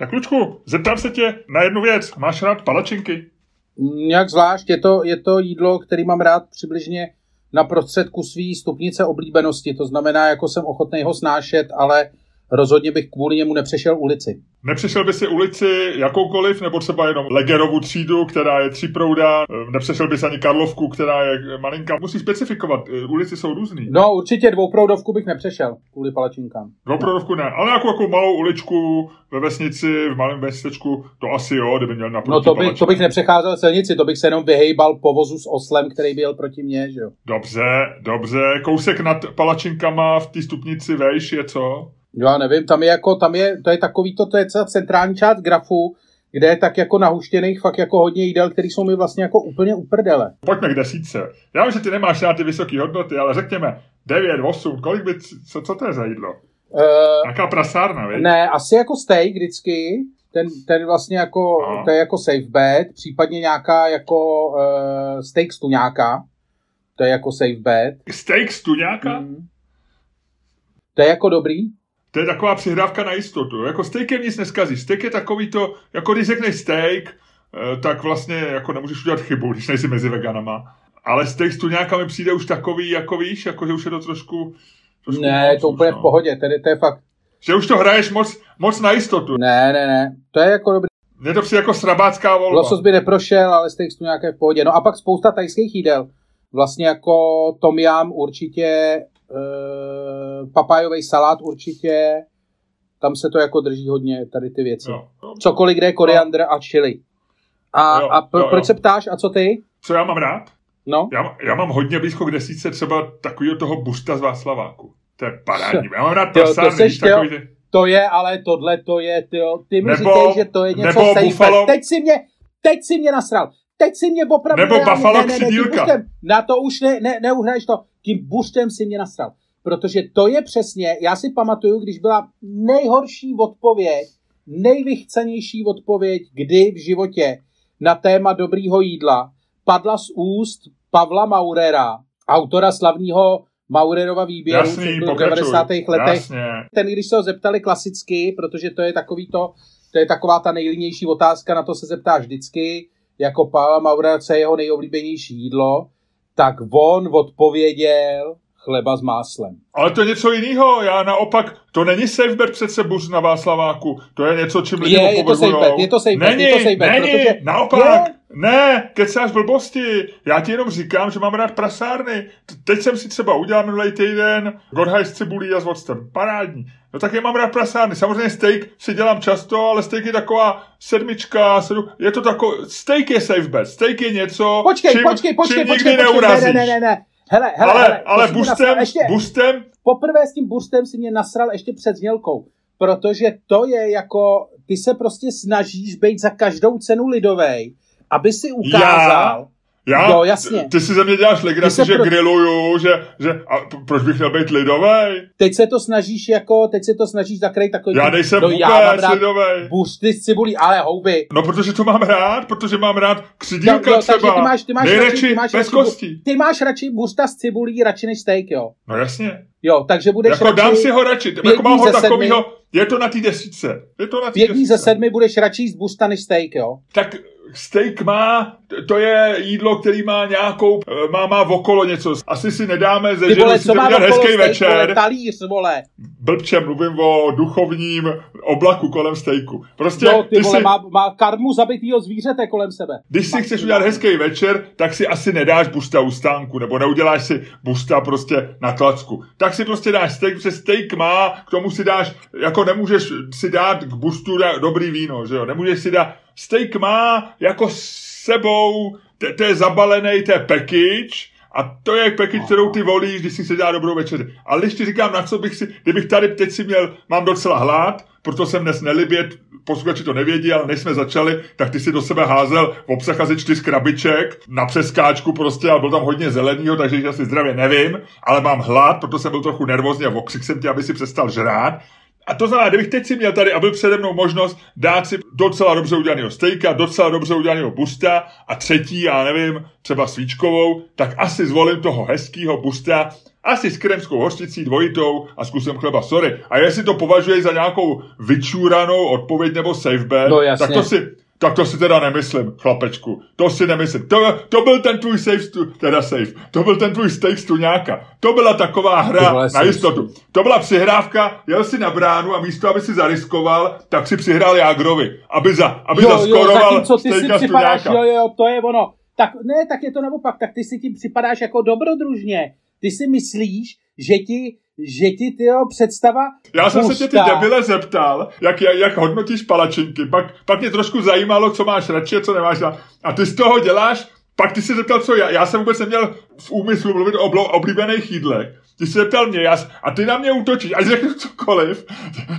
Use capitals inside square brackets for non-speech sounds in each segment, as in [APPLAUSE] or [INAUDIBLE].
Tak Lučku, zeptám se tě na jednu věc. Máš rád palačinky? Nějak zvlášť, je to, je to jídlo, který mám rád přibližně na prostředku své stupnice oblíbenosti. To znamená, jako jsem ochotný ho snášet, ale rozhodně bych kvůli němu nepřešel ulici. Nepřešel by si ulici jakoukoliv, nebo třeba jenom Legerovu třídu, která je tříprouda, nepřešel bys ani Karlovku, která je malinká. Musí specifikovat, ulici jsou různý. No určitě dvouproudovku bych nepřešel kvůli palačinkám. Dvouproudovku ne, ale jako, jako malou uličku ve vesnici, v malém městečku, to asi jo, kdyby měl na No to, by, to bych nepřecházel silnici, to bych se jenom vyhejbal povozu s oslem, který byl proti mně, že jo. Dobře, dobře, kousek nad palačinkama v té stupnici vejš je co? Já nevím, tam je jako, tam je, to je takový to, to je celá centrální část grafu, kde je tak jako nahuštěných fakt jako hodně jídel, které jsou mi vlastně jako úplně uprdele. Pojďme k desítce. Já vím, že ty nemáš na ty vysoké hodnoty, ale řekněme 9, 8, kolik by, co, co to je za jídlo? Uh, Jaká prasárna, víš? Ne, asi jako steak vždycky, ten, ten vlastně jako, no. to je jako safe bet, případně nějaká jako uh, steak stuňáka, to je jako safe bet. Steak stuňáka? Hmm. To je jako dobrý. To je taková přihrávka na jistotu. Jako steakem nic neskazí. Steak je takový to, jako když řekneš steak, eh, tak vlastně jako nemůžeš udělat chybu, když nejsi mezi veganama. Ale steak tu nějaká mi přijde už takový, jako víš, jako že už je to trošku... trošku ne, moc, to úplně no. v pohodě, tedy to je fakt... Že už to hraješ moc, moc na jistotu. Ne, ne, ne, to je jako dobrý. Mně to přijde jako srabácká volba. Losos by neprošel, ale steak tu nějaké v pohodě. No a pak spousta tajských jídel. Vlastně jako tom yam určitě Eh, papajový salát určitě, tam se to jako drží hodně, tady ty věci. Jo, jo. Cokoliv, kde je koriandr a chili. A, jo, a pro, jo, proč jo. se ptáš, a co ty? Co já mám rád? No? Já, já mám hodně blízko k desíce třeba takového toho busta z Václaváku. To je parádní. Já mám rád prasárny, to, seš, takový ty... To je, ale tohle to je, tyjo, ty mi nebo, říkej, že to je něco safe. Buffalo... Teď si mě, teď si mě nasral. Teď si mě opravdu... Nebo Buffalo ne, ne, ne, ne, na to už ne, ne, neuhraješ to tím buštem si mě nasral. Protože to je přesně, já si pamatuju, když byla nejhorší odpověď, nejvychcenější odpověď, kdy v životě na téma dobrýho jídla padla z úst Pavla Maurera, autora slavného Maurerova výběru Jasný, v 90. letech. Jasně. Ten, když se ho zeptali klasicky, protože to je takový to, to je taková ta nejlínější otázka, na to se zeptá vždycky, jako Pavel Maurer, co je jeho nejoblíbenější jídlo, tak on odpověděl chleba s máslem. Ale to je něco jiného. Já naopak, to není safebet přece bus na Václaváku. To je něco, čím lidi je, je to safebet, je to safebet, není, je to safebet, není, protože... naopak. Je? Ne, kecáš blbosti. Já ti jenom říkám, že mám rád prasárny. Teď jsem si třeba udělal minulý týden Godhaj s cibulí a s voctem. Parádní. No tak je mám rád prasárny. Samozřejmě steak si dělám často, ale steak je taková sedmička, sedm, je to takový, steak je safe bet. Steak je něco, počkej, čím, počkej, počkej, čím počkej, nikdy počkej, neurazíš. Ne, ne, ne, ne. Hele, hele, ale, hele, ale bustem, ještě, bustem... Poprvé s tím bustem si mě nasral ještě před znělkou, protože to je jako, ty se prostě snažíš být za každou cenu lidovej, aby si ukázal, já já? Jo, jasně. Ty si ze mě děláš legraci, že pro... grilluju, že, že a proč bych měl být lidovej? Teď se to snažíš jako, teď se to snažíš zakrýt takový... Já nejsem no, vůbec já lidovej. Busty z cibulí, ale houby. No, protože to mám rád, protože mám rád křidílka no, jo, třeba. ty máš, ty máš Nejradši radši, ty máš bez radši, kostí. Ty máš radši busta z cibulí radši než steak, jo? No jasně. Jo, takže budeš Jako radši dám si ho radši, jako mám ho takovýho, je to na té desítce. Je to na té desítce. ze sedmi budeš radši jíst busta než steak, jo? Tak steak má, to je jídlo, který má nějakou, eh, má, má okolo něco. Asi si nedáme ze ženy si to hezký večer. Vole, talíř, vole. Blbče, mluvím o duchovním oblaku kolem stejku. Prostě, no, ty, ty vole, si, má, má karmu zabitýho zvířete kolem sebe. Když si chceš udělat hezký večer, tak si asi nedáš busta u stánku, nebo neuděláš si busta prostě na klacku. Tak si prostě dáš steak, protože steak má, k tomu si dáš, jako nemůžeš si dát k bustu dobrý víno, že jo? Nemůžeš si dát, steak má jako sebou, to je zabalený, to je package, a to je package, kterou ty volíš, když si se dá dobrou večeři. Ale ti říkám, na co bych si, kdybych tady teď si měl, mám docela hlad, proto jsem dnes nelibět, posluchači to nevědí, ale než jsme začali, tak ty si do sebe házel v obsah asi čtyř krabiček na přeskáčku prostě, ale byl tam hodně zelenýho, takže asi zdravě nevím, ale mám hlad, proto jsem byl trochu nervózní a okřik jsem tě, aby si přestal žrát. A to znamená, kdybych teď si měl tady a byl přede mnou možnost dát si docela dobře udělaného stejka, docela dobře udělaného busta a třetí, já nevím, třeba svíčkovou, tak asi zvolím toho hezkého busta Asi s kremskou hořčicí dvojitou a s kusem chleba, sorry. A jestli to považuješ za nějakou vyčúranou odpověď nebo safe bet, No, jasně. tak to si, tak to si teda nemyslím, chlapečku. To si nemyslím. To, to byl ten tvůj safe, stu, teda safe. To byl ten tvůj steak stuňáka. To byla taková hra vole, na safe jistotu. To byla přihrávka, jel si na bránu a místo, aby si zariskoval, tak si přihrál Jágrovi, aby, za, aby jo, jo, zaskoroval zatímco ty si připadáš, jo, jo, to je ono. Tak ne, tak je to naopak, tak ty si tím připadáš jako dobrodružně. Ty si myslíš, že ti, že ti tyjo, představa Já jsem se tě ty debile zeptal, jak, jak, jak hodnotíš palačinky, pak, pak mě trošku zajímalo, co máš radši a co nemáš rád. A ty z toho děláš, pak ty se zeptal, co já. Já jsem vůbec neměl v úmyslu mluvit o oblíbených jídlech. Ty se zeptal mě, já, a ty na mě útočíš, ať řeknu cokoliv,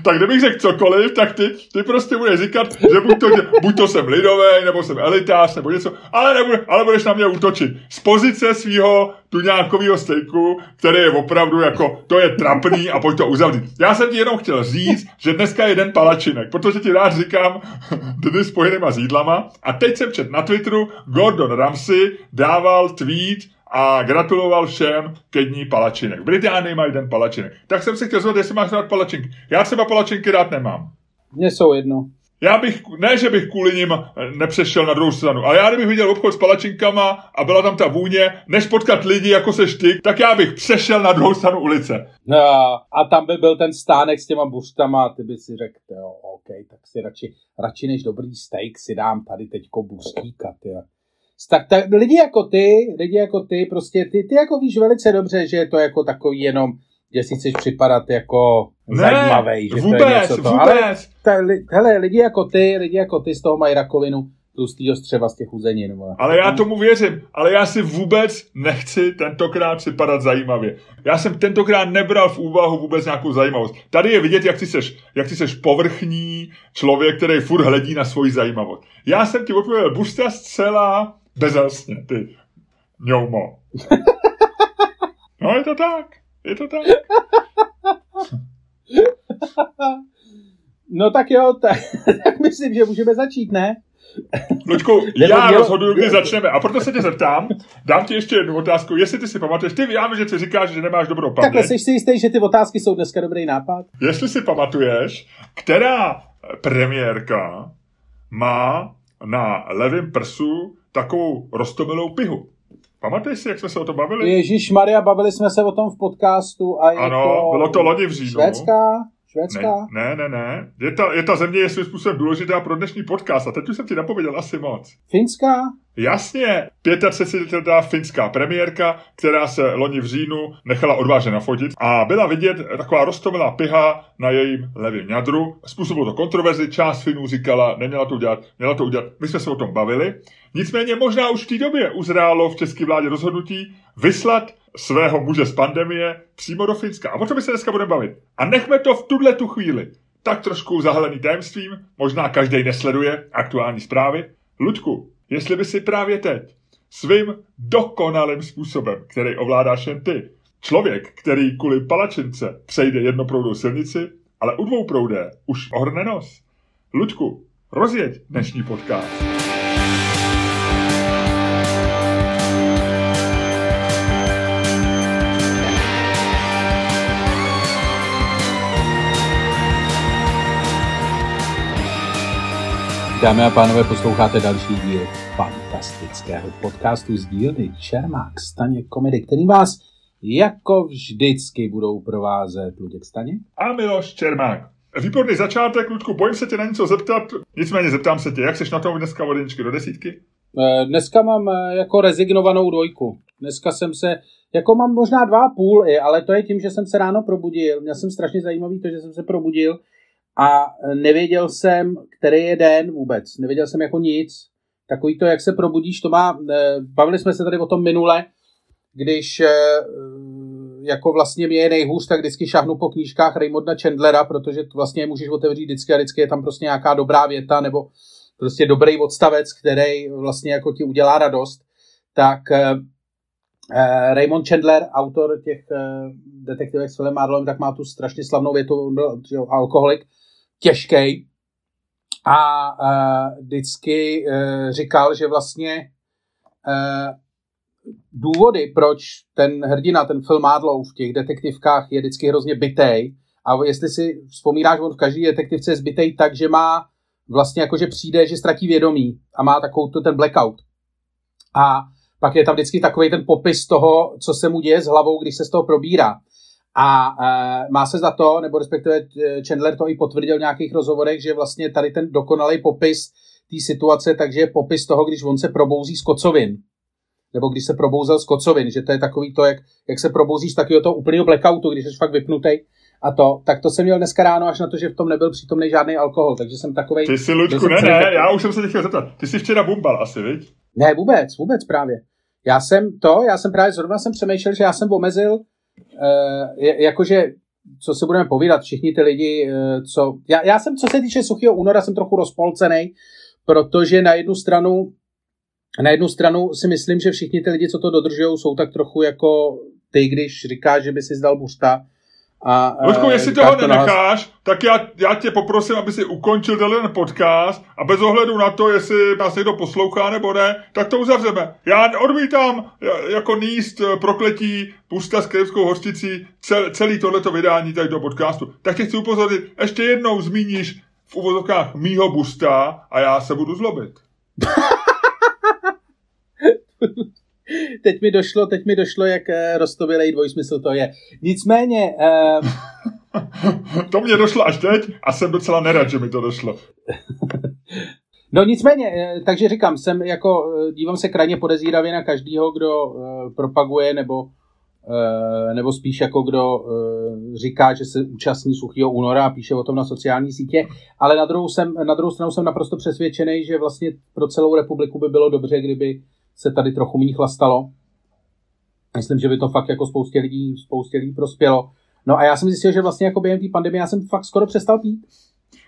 tak kdybych řekl cokoliv, tak ty, ty prostě budeš říkat, že buď to, buď to jsem lidový, nebo jsem elitář, nebo něco, ale, nebude, ale budeš na mě útočit. Z pozice svého tuňákového stejku, který je opravdu jako, to je trapný a pojď to uzavřít. Já jsem ti jenom chtěl říct, že dneska je den palačinek, protože ti rád říkám [LAUGHS] dny spojenýma s jídlama. A teď jsem čet na Twitteru, Gordon Ramsay dával tweet a gratuloval všem ke dní palačinek. V Británii mají den palačinek. Tak jsem se chtěl zeptat, jestli máš rád palačinky. Já třeba palačinky rád nemám. Mně jsou jedno. Já bych, ne, že bych kvůli nim eh, nepřešel na druhou stranu, ale já kdybych viděl obchod s palačinkama a byla tam ta vůně, než potkat lidi jako seš ty, tak já bych přešel na druhou stranu ulice. No, a tam by byl ten stánek s těma buštama a ty by si řekl, jo, OK, tak si radši, radši než dobrý steak si dám tady teďko bustíka, ty. Tak, tak lidi jako ty, lidi jako ty, prostě ty, ty jako víš velice dobře, že je to jako takový jenom, že si chceš připadat jako zajímavý, že vůbec, to je něco to. vůbec. Ale ta, li, hele, lidi jako ty, lidi jako ty z toho mají rakovinu tlustýho střeva z těch uzenin. vole. Ale já tomu věřím, ale já si vůbec nechci tentokrát připadat zajímavě. Já jsem tentokrát nebral v úvahu vůbec nějakou zajímavost. Tady je vidět, jak ty seš, jak ty seš povrchní člověk, který furt hledí na svoji zajímavost. Já jsem ti odpověděl, bušta zcela bezasně, ty ňoumo. No je to tak, je to tak. No tak jo, tak, [LAUGHS] tak myslím, že můžeme začít, ne? Luďku, [LAUGHS] já mělo- rozhoduju, kdy začneme. A proto se tě zeptám, dám ti ještě jednu otázku, jestli ty si pamatuješ, ty vím, že ty říkáš, že nemáš dobrou Takhle, paměť. jsi si jistý, že ty otázky jsou dneska dobrý nápad? Jestli si pamatuješ, která premiérka má na levém prsu takovou rostomilou pihu. Pamatuješ si, jak jsme se o tom bavili? Ježíš Maria, bavili jsme se o tom v podcastu a je ano, to... bylo to loni v říjnu. Švédská? Švédská? Ne, ne, ne, ne. Je ta, je ta země je svým způsobem důležitá pro dnešní podcast a teď už jsem ti napověděl asi moc. Finská? Jasně, 35letá finská premiérka, která se loni v říjnu nechala odvážně nafotit a byla vidět taková rostomilá piha na jejím levém ňadru. Způsobilo to kontroverzi, část Finů říkala, neměla to udělat, měla to udělat. My jsme se o tom bavili. Nicméně možná už v té době uzrálo v české vládě rozhodnutí vyslat svého muže z pandemie přímo do Finska. A o my se dneska budeme bavit. A nechme to v tuhle tu chvíli. Tak trošku zahalený tajemstvím, možná každý nesleduje aktuální zprávy. Ludku, jestli by si právě teď svým dokonalým způsobem, který ovládáš jen ty, člověk, který kvůli palačince přejde jednoproudou silnici, ale u dvou proudé už ohrne nos. Ludku, rozjeď dnešní podcast. Dámy a pánové, posloucháte další díl fantastického podcastu z dílny Čermák Staně komedy, který vás jako vždycky budou provázet Luděk Staně. A Miloš Čermák. Výborný začátek, Ludku, bojím se tě na něco zeptat, nicméně zeptám se tě, jak seš na tom dneska od jedničky do desítky? Eh, Dneska mám eh, jako rezignovanou dvojku. Dneska jsem se, jako mám možná dva a půl, i, ale to je tím, že jsem se ráno probudil. Měl jsem strašně zajímavý to, že jsem se probudil a nevěděl jsem, který je den vůbec. Nevěděl jsem jako nic. Takový to, jak se probudíš, to má, eh, bavili jsme se tady o tom minule, když eh, jako vlastně mě je nejhůř, tak vždycky šahnu po knížkách Raymonda Chandlera, protože to vlastně můžeš otevřít vždycky a vždycky je tam prostě nějaká dobrá věta nebo prostě dobrý odstavec, který vlastně jako ti udělá radost, tak eh, eh, Raymond Chandler, autor těch eh, detektivek s Philem Marlowem, tak má tu strašně slavnou větu, byl alkoholik, těžký a eh, vždycky eh, říkal, že vlastně eh, důvody, proč ten hrdina, ten filmádlou v těch detektivkách je vždycky hrozně bitej. A jestli si vzpomínáš, on v každý detektivce je zbytej tak, že má vlastně jako, že přijde, že ztratí vědomí a má takovou to, ten blackout. A pak je tam vždycky takový ten popis toho, co se mu děje s hlavou, když se z toho probírá. A e, má se za to, nebo respektive e, Chandler to i potvrdil v nějakých rozhovorech, že vlastně tady ten dokonalý popis té situace, takže je popis toho, když on se probouzí z kocovin. Nebo když se probouzel z kocovin, že to je takový to, jak, jak se probouzíš z takového toho úplného blackoutu, když jsi fakt vypnutý a to, tak to jsem měl dneska ráno až na to, že v tom nebyl přítomný žádný alkohol, takže jsem takový. Ty jsi, Luďku, ne, ne, já už jsem se tě chtěl zeptat. Ty jsi včera bumbal asi, viď? Ne, vůbec, vůbec právě. Já jsem to, já jsem právě zrovna jsem přemýšlel, že já jsem omezil, uh, jakože, co si budeme povídat, všichni ty lidi, uh, co... Já, já jsem, co se týče suchého února, jsem trochu rozpolcený, protože na jednu stranu na jednu stranu si myslím, že všichni ty lidi, co to dodržují, jsou tak trochu jako ty, když říkáš, že by si zdal busta, a, Luďku, eh, jestli toho to nenecháš, nás... tak já, já tě poprosím, aby si ukončil tenhle podcast a bez ohledu na to, jestli nás někdo poslouchá nebo ne, tak to uzavřeme. Já odmítám jako níst eh, prokletí pusta s krevskou hořticí cel, celý tohleto vydání tady do podcastu. Tak tě chci upozornit, ještě jednou zmíníš v uvozovkách mýho busta a já se budu zlobit. [LAUGHS] teď mi došlo, teď mi došlo, jak eh, roztovělej dvojsmysl to je. Nicméně... Uh... [LAUGHS] to mě došlo až teď a jsem docela nerad, že mi to došlo. [LAUGHS] No nicméně, eh, takže říkám, jsem jako, dívám se krajně podezíravě na každýho, kdo uh, propaguje nebo uh, nebo spíš jako kdo uh, říká, že se účastní suchého února a píše o tom na sociální sítě, ale na druhou, jsem, na druhou stranu jsem naprosto přesvědčený, že vlastně pro celou republiku by bylo dobře, kdyby se tady trochu méně chlastalo. Myslím, že by to fakt jako spoustě lidí, spoustě lidí prospělo. No a já jsem zjistil, že vlastně jako během té pandemie já jsem fakt skoro přestal pít.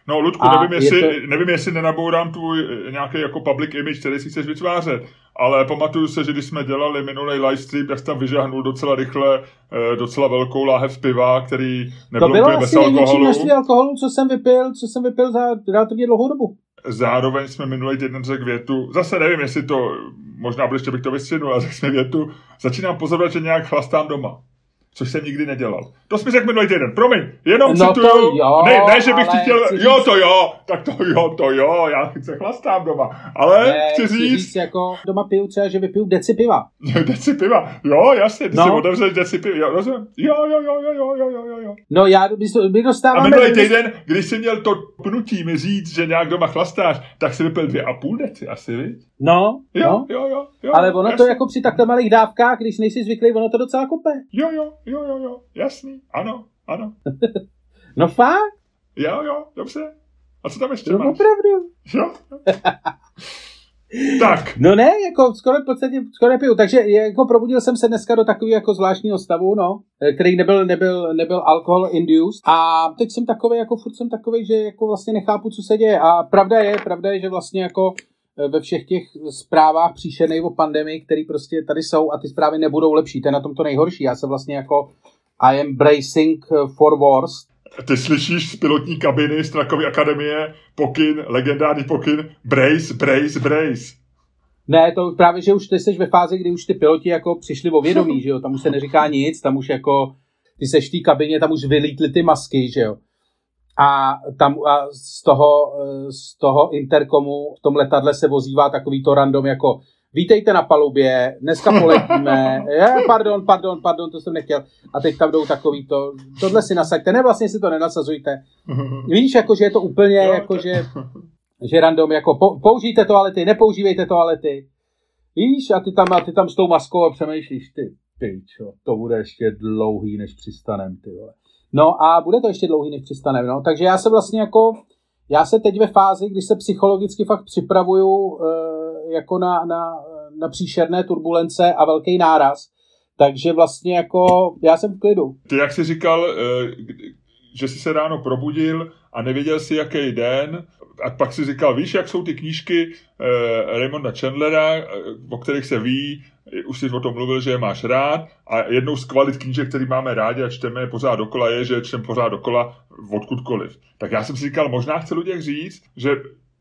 No, Ludku, nevím jestli, to... nevím, jestli nenabourám tvůj eh, nějaký jako public image, který si chceš vytvářet, ale pamatuju se, že když jsme dělali minulý livestream, tak jsem vyžahnul docela rychle eh, docela velkou láhev piva, který nebyl to bylo úplně asi bez alkoholu. množství alkoholu, co jsem vypil, co jsem vypil za relativně dlouhou dobu. Zároveň jsme minulý týden řekl větu, zase nevím, jestli to, možná ještě bych to vystřihnul, ale řekl jsme větu, začínám pozorovat, že nějak chlastám doma což jsem nikdy nedělal. To jsme řekl minulý týden, promiň, jenom no cituju, to jo, ne, ne, že bych ti chtěl, jo, to jo, tak to jo, to jo, já se chlastám doma, ale ne, chci říct... Chci říct jako doma piju třeba, že vypiju deci piva. [LAUGHS] deci piva, jo, jasně, ty no. si otevřeš deci piva, jo, rozumím, jo, jo, jo, jo, jo, jo, jo, jo. No já, my dostáváme... A minulý týden, když jsi měl to pnutí mi říct, že nějak doma chlastáš, tak si vypil dvě a půl deci asi, viď? No, jo, no. jo, jo, jo. Ale ono jasný. to jako při takhle malých dávkách, když nejsi zvyklý, ono to docela kope. Jo, jo, jo, jo, jo, jasný, ano, ano. [LAUGHS] no fakt? Jo, jo, dobře. A co tam ještě no, máš? opravdu. Jo. tak. No ne, jako skoro v podstatě, skoro nepiju. Takže jako probudil jsem se dneska do takového jako zvláštního stavu, no, který nebyl, nebyl, nebyl alkohol induced. A teď jsem takový, jako furt jsem takový, že jako vlastně nechápu, co se děje. A pravda je, pravda je, že vlastně jako Eh, ve všech těch zprávách příšernej o pandemii, které prostě tady jsou a ty zprávy nebudou lepší. To je na tom to nejhorší. Já se vlastně jako I am bracing for wars. Ty slyšíš z pilotní kabiny Strakové akademie pokyn, legendární pokyn, brace, brace, brace. Ne, to právě, že už ty jsi ve fázi, kdy už ty piloti jako přišli o vědomí, že jo, tam už se neříká nic, tam už jako, ty seš v té kabině, tam už vylítly ty masky, že jo a tam a z, toho, z toho interkomu v tom letadle se vozívá takový to random jako vítejte na palubě, dneska poletíme, je, [LAUGHS] pardon, pardon, pardon, to jsem nechtěl. A teď tam jdou takový to, tohle si nasaďte, ne, vlastně si to nenasazujte. [LAUGHS] Víš, jako, že je to úplně, jako, že, [LAUGHS] že random, jako po, použijte toalety, nepoužívejte toalety. Víš, a ty tam, a ty tam s tou maskou a přemýšlíš, ty, ty čo, to bude ještě dlouhý, než přistanem, ty vole. No a bude to ještě dlouhý, než přistaneme. No. Takže já se vlastně jako, já se teď ve fázi, když se psychologicky fakt připravuju e, jako na, na, na příšerné turbulence a velký náraz, takže vlastně jako já jsem v klidu. Ty jak jsi říkal, e, že jsi se ráno probudil a nevěděl si, jaký den, a pak si říkal, víš, jak jsou ty knížky e, Raymonda Chandlera, o kterých se ví, už jsi o tom mluvil, že je máš rád a jednou z kvalit knížek, který máme rádi a čteme je pořád dokola, je, že čteme pořád dokola odkudkoliv. Tak já jsem si říkal, možná chce lidem říct, že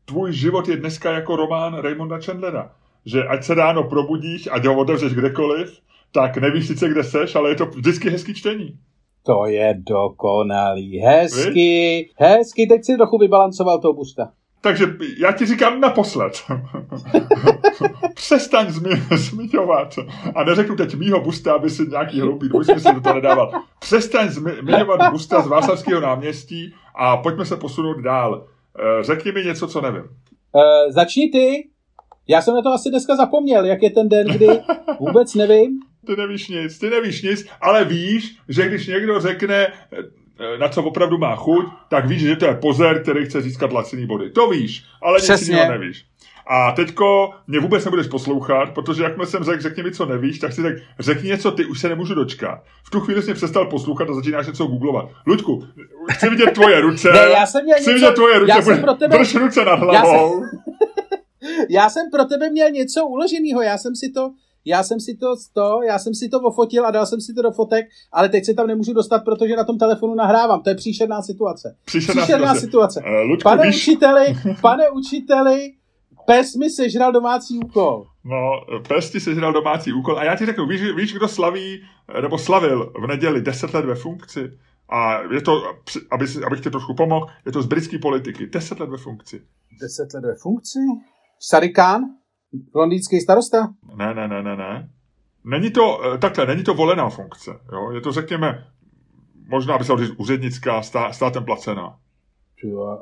tvůj život je dneska jako román Raymonda Chandlera. že ať se ráno probudíš, ať ho otevřeš kdekoliv, tak nevíš sice, kde seš, ale je to vždycky hezký čtení. To je dokonalý. Hezky, hezky. Teď si trochu vybalancoval toho busta. Takže já ti říkám naposled. [LAUGHS] Přestaň zmi- zmiňovat. A neřeknu teď mýho busta, aby si nějaký hloupý dvojsmysl do toho nedával. Přestaň zmiňovat busta z Václavského náměstí a pojďme se posunout dál. Eh, řekni mi něco, co nevím. Uh, začni ty. Já jsem na to asi dneska zapomněl, jak je ten den, kdy vůbec nevím. Ty nevíš nic, ty nevíš nic, ale víš, že když někdo řekne, na co opravdu má chuť, tak víš, že to je pozor, který chce získat laciný body. To víš, ale Přesně. nic jiného nevíš. A teďko mě vůbec nebudeš poslouchat, protože jakmile jsem řekl, řekni mi, co nevíš, tak si řekl, řekni něco, ty už se nemůžu dočkat. V tu chvíli jsi přestal poslouchat a začínáš něco googlovat. Luďku, chci vidět tvoje ruce. ne, já jsem měl chci něco, vidět tvoje ruce. Já jsem pro tebe... Drž ruce nad hlavou. Já jsem... [LAUGHS] já jsem pro tebe měl něco uloženého, já jsem si to já jsem si to, to, já jsem si to ofotil a dal jsem si to do fotek, ale teď se tam nemůžu dostat, protože na tom telefonu nahrávám. To je příšerná situace. Příšerná, příšerná situace. Uh, Luďku, pane víš... učiteli, [LAUGHS] pane učiteli, pes mi sežral domácí úkol. No, pes ti sežral domácí úkol a já ti řeknu, víš, víš, kdo slaví, nebo slavil v neděli 10 let ve funkci? A je to, aby, abych ti trošku pomohl, je to z britské politiky. 10 let ve funkci. 10 let ve funkci? Sarikán? Londýnský starosta? Ne, ne, ne, ne, ne. Není to, eh, takhle, není to volená funkce. Jo? Je to, řekněme, možná by se říct úřednická, stá, státem placená. A,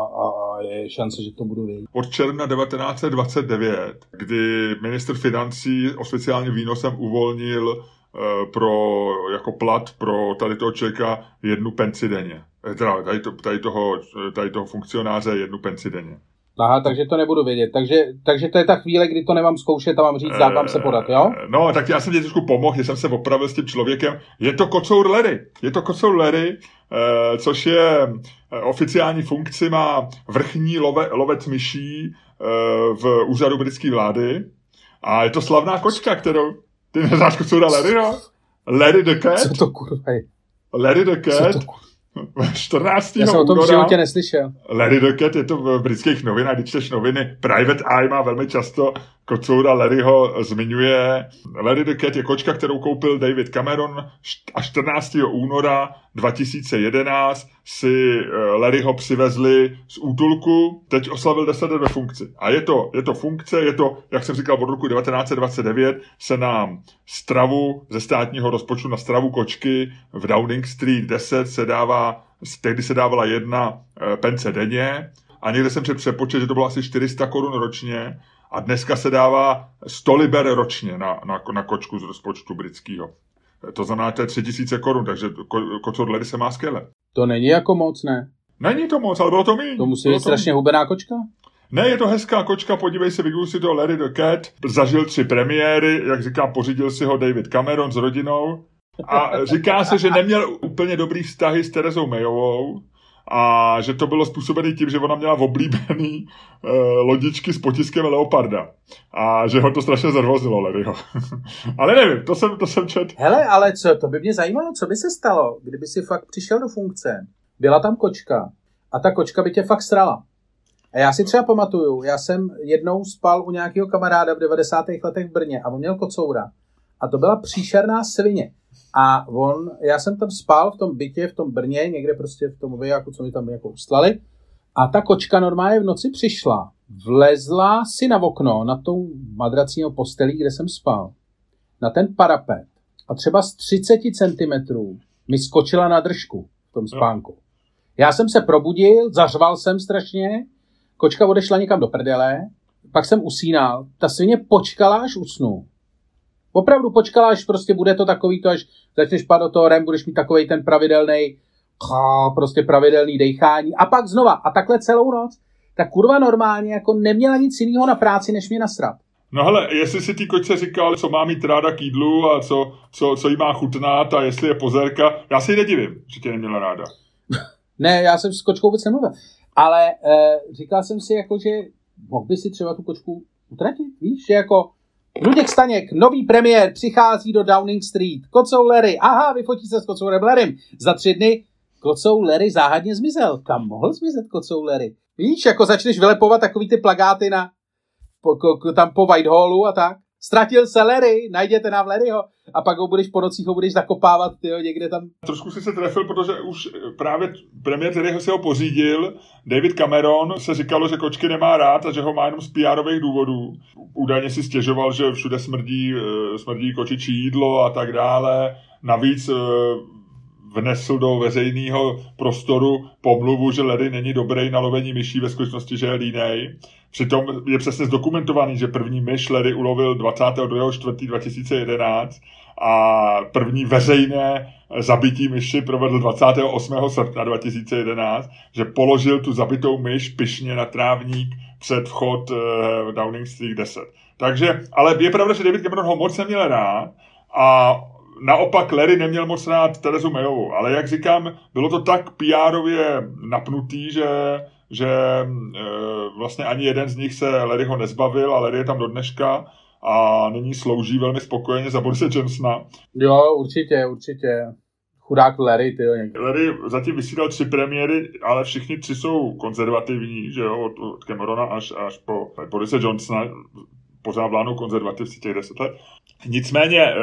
a, a, a je šance, že to budu vědět. Od června 1929, kdy minister financí oficiálně výnosem uvolnil e, pro, jako plat pro tady toho člověka jednu penci denně. Eh, teda tady, to, tady, toho, tady toho funkcionáře jednu penci denně. Aha, takže to nebudu vědět. Takže, takže to je ta chvíle, kdy to nemám zkoušet a mám říct, dám vám se podat, jo? No, tak já jsem ti trošku pomohl, že jsem se opravil s tím člověkem. Je to kocour Larry. Je to kocour Larry, eh, což je eh, oficiální funkci, má vrchní love, lovec myší eh, v úřadu britské vlády. A je to slavná kočka, kterou... Ty neznáš kocoura Larry, no? Larry the Cat? Co to kurva je? Larry the Cat? Co to kurva? [LAUGHS] 14. Já jsem o tom února, v životě neslyšel. Larry Docket je to v britských novinách, když čteš noviny. Private Eye má velmi často Kocoura Larryho zmiňuje. Larry the Cat je kočka, kterou koupil David Cameron a 14. února 2011 si eh, Larryho přivezli z útulku, teď oslavil 10 let ve funkci. A je to, je to funkce, je to, jak jsem říkal, od roku 1929 se na stravu ze státního rozpočtu na stravu kočky v Downing Street 10 se dává, tehdy se dávala jedna eh, pence denně a někde jsem přepočet, že to bylo asi 400 korun ročně a dneska se dává 100 liber ročně na, na, na kočku z rozpočtu britského. To znamená, to je 3000 korun, takže ko, kocor se má skvěle. To není jako moc, ne? Není to moc, ale bylo to méně. To musí být strašně hubená kočka? Ne, je to hezká kočka, podívej se, vygoogli si to Larry the Cat, zažil tři premiéry, jak říkám, pořídil si ho David Cameron s rodinou a říká se, že neměl úplně dobrý vztahy s Terezou Mayovou, a že to bylo způsobené tím, že ona měla oblíbený uh, lodičky s potiskem leoparda a že ho to strašně zervozilo Larryho. [LAUGHS] ale nevím, to jsem, to jsem čet. Hele, ale co, to by mě zajímalo, co by se stalo, kdyby si fakt přišel do funkce, byla tam kočka a ta kočka by tě fakt srala. A já si třeba pamatuju, já jsem jednou spal u nějakého kamaráda v 90. letech v Brně a on měl kocoura. A to byla příšerná svině. A on, já jsem tam spal v tom bytě, v tom Brně, někde prostě v tom vojáku, co mi tam jako ustlali. A ta kočka normálně v noci přišla, vlezla si na okno, na tou madrací postelí, kde jsem spal, na ten parapet. A třeba z 30 cm mi skočila na držku v tom spánku. Já jsem se probudil, zařval jsem strašně, kočka odešla někam do prdele, pak jsem usínal, ta svině počkala, až usnu Opravdu počkala, až prostě bude to takový to, až začneš padat do toho rem, budeš mít takový ten pravidelný, prostě pravidelný dechání a pak znova a takhle celou noc. Ta kurva normálně jako neměla nic jiného na práci, než mě nasrat. No hele, jestli si ty kočce říkal, co má mít ráda k jídlu a co, co, co jí má chutnat a jestli je pozerka, já si nedivím, že tě neměla ráda. [LAUGHS] ne, já jsem s kočkou vůbec nemluvil. Ale e, říkal jsem si jako, že mohl by si třeba tu kočku utratit, víš, že jako Luděk Staněk, nový premiér, přichází do Downing Street. Kocou Larry, aha, vyfotí se s Kocourem Larrym. Za tři dny Kocou Larry záhadně zmizel. Kam mohl zmizet Kocou Larry? Víš, jako začneš vylepovat takový ty plagáty na, po, ko, tam po Whitehallu a tak. Ztratil se Larry, najděte nám Larryho a pak ho budeš po nocích ho budeš zakopávat tyjo, někde tam. Trošku si se trefil, protože už právě premiér který si ho pořídil, David Cameron se říkalo, že kočky nemá rád a že ho má jenom z pr důvodů. Údajně si stěžoval, že všude smrdí, eh, smrdí kočičí jídlo a tak dále. Navíc eh, vnesl do veřejného prostoru pomluvu, že Larry není dobrý na lovení myší, ve skutečnosti, že je línej. Přitom je přesně zdokumentovaný, že první myš Larry ulovil 22.4.2011 a první veřejné zabití myši provedl 28. srpna 2011, že položil tu zabitou myš pišně na trávník před vchod uh, Downing Street 10. Takže, ale je pravda, že David Cameron ho moc neměl rád a naopak Larry neměl moc rád Terezu Mayovou, ale jak říkám, bylo to tak PR-ově napnutý, že, že e, vlastně ani jeden z nich se Larryho nezbavil a Larry je tam do dneška a nyní slouží velmi spokojeně za Borise Johnsona. Jo, určitě, určitě. Chudák Larry, ty jo. Larry zatím vysílal tři premiéry, ale všichni tři jsou konzervativní, že jo, od Camerona až, až po Borise Johnsona, pořád vládnou konzervativci těch deset let. Nicméně eh,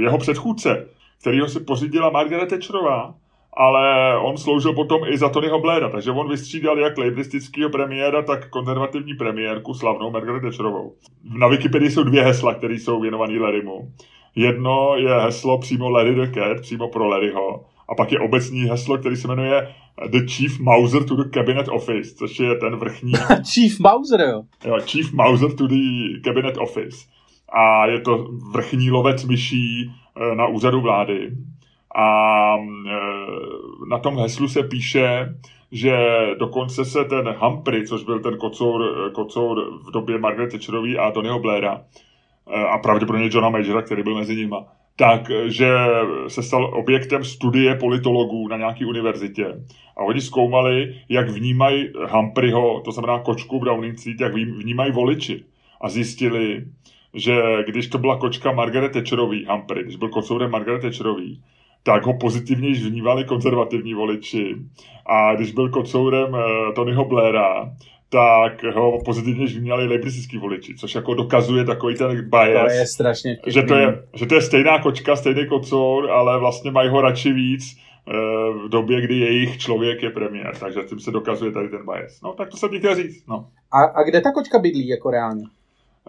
jeho předchůdce, kterýho si pořídila Margaret Thatcherová, ale on sloužil potom i za Tonyho Blaira, takže on vystřídal jak lejbristického premiéra, tak konzervativní premiérku slavnou Margaret Thatcherovou. Na Wikipedii jsou dvě hesla, které jsou věnované Larrymu. Jedno je heslo přímo Larry the Cat, přímo pro Larryho, a pak je obecní heslo, který se jmenuje The Chief Mauser to the Cabinet Office, což je ten vrchní... [LAUGHS] Chief Mauser, jo? Jo, Chief Mauser to the Cabinet Office. A je to vrchní lovec myší eh, na úřadu vlády. A eh, na tom heslu se píše, že dokonce se ten Humphrey, což byl ten kocour, kocour v době Margaret Thatcherový a Tonyho Blaira, eh, a pravděpodobně Johna Majora, který byl mezi nimi, tak, že se stal objektem studie politologů na nějaké univerzitě. A oni zkoumali, jak vnímají Humphreyho, to znamená kočku v Downing Street, jak vnímají voliči. A zjistili, že když to byla kočka Margaret Thatcherový, Humphrey, když byl kocourem Margaret Thatcherový, tak ho pozitivně vnívali konzervativní voliči. A když byl kocourem uh, Tonyho Blaira, tak ho pozitivně vnímali lejbristický voliči, což jako dokazuje takový ten bias. To je strašně že to je, že to je stejná kočka, stejný kocour, ale vlastně mají ho radši víc eh, v době, kdy jejich člověk je premiér. Takže tím se dokazuje tady ten bias. No, tak to jsem chtěl říct. No. A, a kde ta kočka bydlí jako reálně?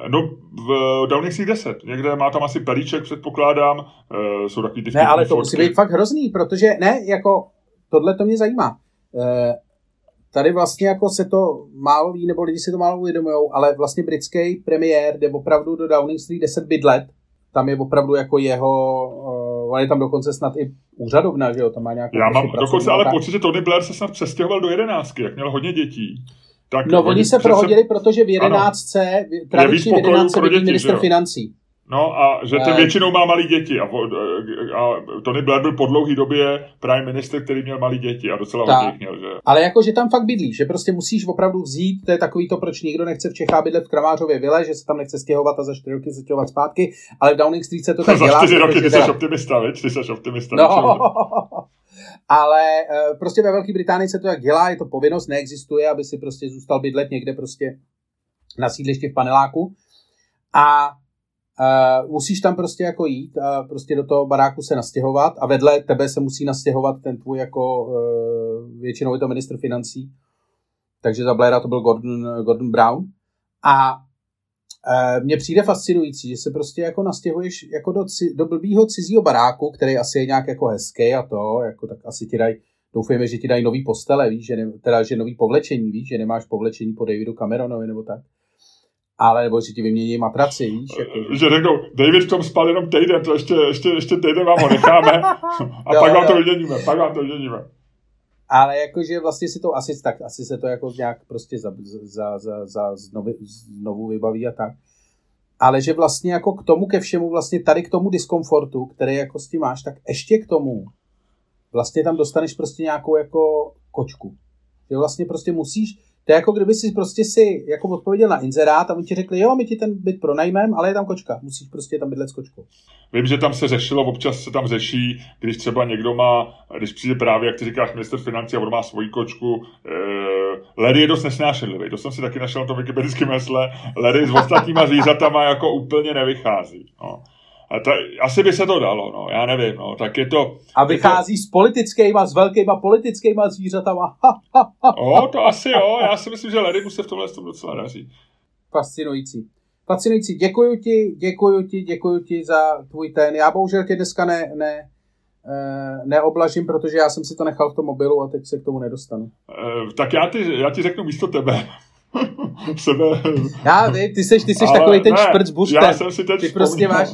No, v Downing Street 10. Někde má tam asi pelíček, předpokládám. Uh, jsou takový ty Ne, ale to musí být fakt hrozný, protože ne, jako tohle to mě zajímá. Uh, tady vlastně jako se to málo ví, nebo lidi si to málo uvědomují, ale vlastně britský premiér jde opravdu do Downing Street 10 bydlet. Tam je opravdu jako jeho, uh, on je tam dokonce snad i úřadovna, že jo, tam má nějakou... Já mám dokonce ale pocit, že Tony Blair se snad přestěhoval do jedenáctky, jak měl hodně dětí. Tak no, oni se prohodili, protože v jedenáctce, tradičně v jedenáctce byl minister financí. No a že ten většinou má malé děti a, a Tony Blair byl po dlouhé době prime minister, který měl malé děti a docela tak. hodně měl, že? Ale jako, že tam fakt bydlí, že prostě musíš opravdu vzít, to je takový to, proč nikdo nechce v Čechách bydlet v Kramářově vile, že se tam nechce stěhovat a za čtyři roky se stěhovat zpátky, ale v Downing Street se to [LAUGHS] tak za dělá. Za čtyři roky ty jsi optimista, viď? Ty jsi optimista. No. [LAUGHS] ale uh, prostě ve Velké Británii se to tak dělá, je to povinnost, neexistuje, aby si prostě zůstal bydlet někde prostě na sídlišti v paneláku. A Uh, musíš tam prostě jako jít a prostě do toho baráku se nastěhovat a vedle tebe se musí nastěhovat ten tvůj jako uh, většinou je to ministr financí, takže za Blaira to byl Gordon, Gordon Brown a mně přijde fascinující, že se prostě jako nastěhuješ jako do, do blbýho cizího baráku, který asi je nějak jako hezký a to, jako tak asi ti dají doufejme, že ti dají nový postele, víš, že ne, teda, že nový povlečení, víš, že nemáš povlečení po Davidu Cameronovi nebo tak ale nebo že ti vymění matraci, víš? Jako, že... že řeknou, David v tom spal jenom týden, to ještě, ještě, ještě týden vám ho necháme [LAUGHS] a jo, pak vám jo. to vyměníme, pak vám to vyměníme. Ale jakože vlastně si to asi, tak asi se to jako nějak prostě za, za, za, za znovu, znovu vybaví a tak. Ale že vlastně jako k tomu ke všemu, vlastně tady k tomu diskomfortu, který jako s tím máš, tak ještě k tomu vlastně tam dostaneš prostě nějakou jako kočku. Že vlastně prostě musíš, To je jako kdyby si prostě si jako odpověděl na inzerát a oni ti řekli, jo, my ti ten byt pronajmem, ale je tam kočka. Musíš prostě tam bydlet s kočkou. Vím, že tam se řešilo, občas se tam řeší, když třeba někdo má, když přijde právě, jak ty říkáš, minister financí a on má svoji kočku, e, Larry je dost nesnášenlivý, to jsem si taky našel na tom wikipedickém mesle, Larry s ostatníma zvířatama jako úplně nevychází. No. A to, asi by se to dalo, no, já nevím, no, tak je to... A vychází to... s politickýma, s velkýma politickýma zvířatama. Ha, ha, ha, o, to asi jo, já si myslím, že Larry mu se v tomhle tom docela daří. Fascinující. Fascinující, děkuji ti, děkuji ti, děkuji ti za tvůj ten. Já bohužel tě dneska ne, ne, eh, neoblažím, protože já jsem si to nechal v tom mobilu a teď se k tomu nedostanu. E, tak já ti, já ti řeknu místo tebe. [LAUGHS] Sebe. Já, ty, ty seš, ty seš takový ten šprc. Já jsem si teď Ty prostě máš,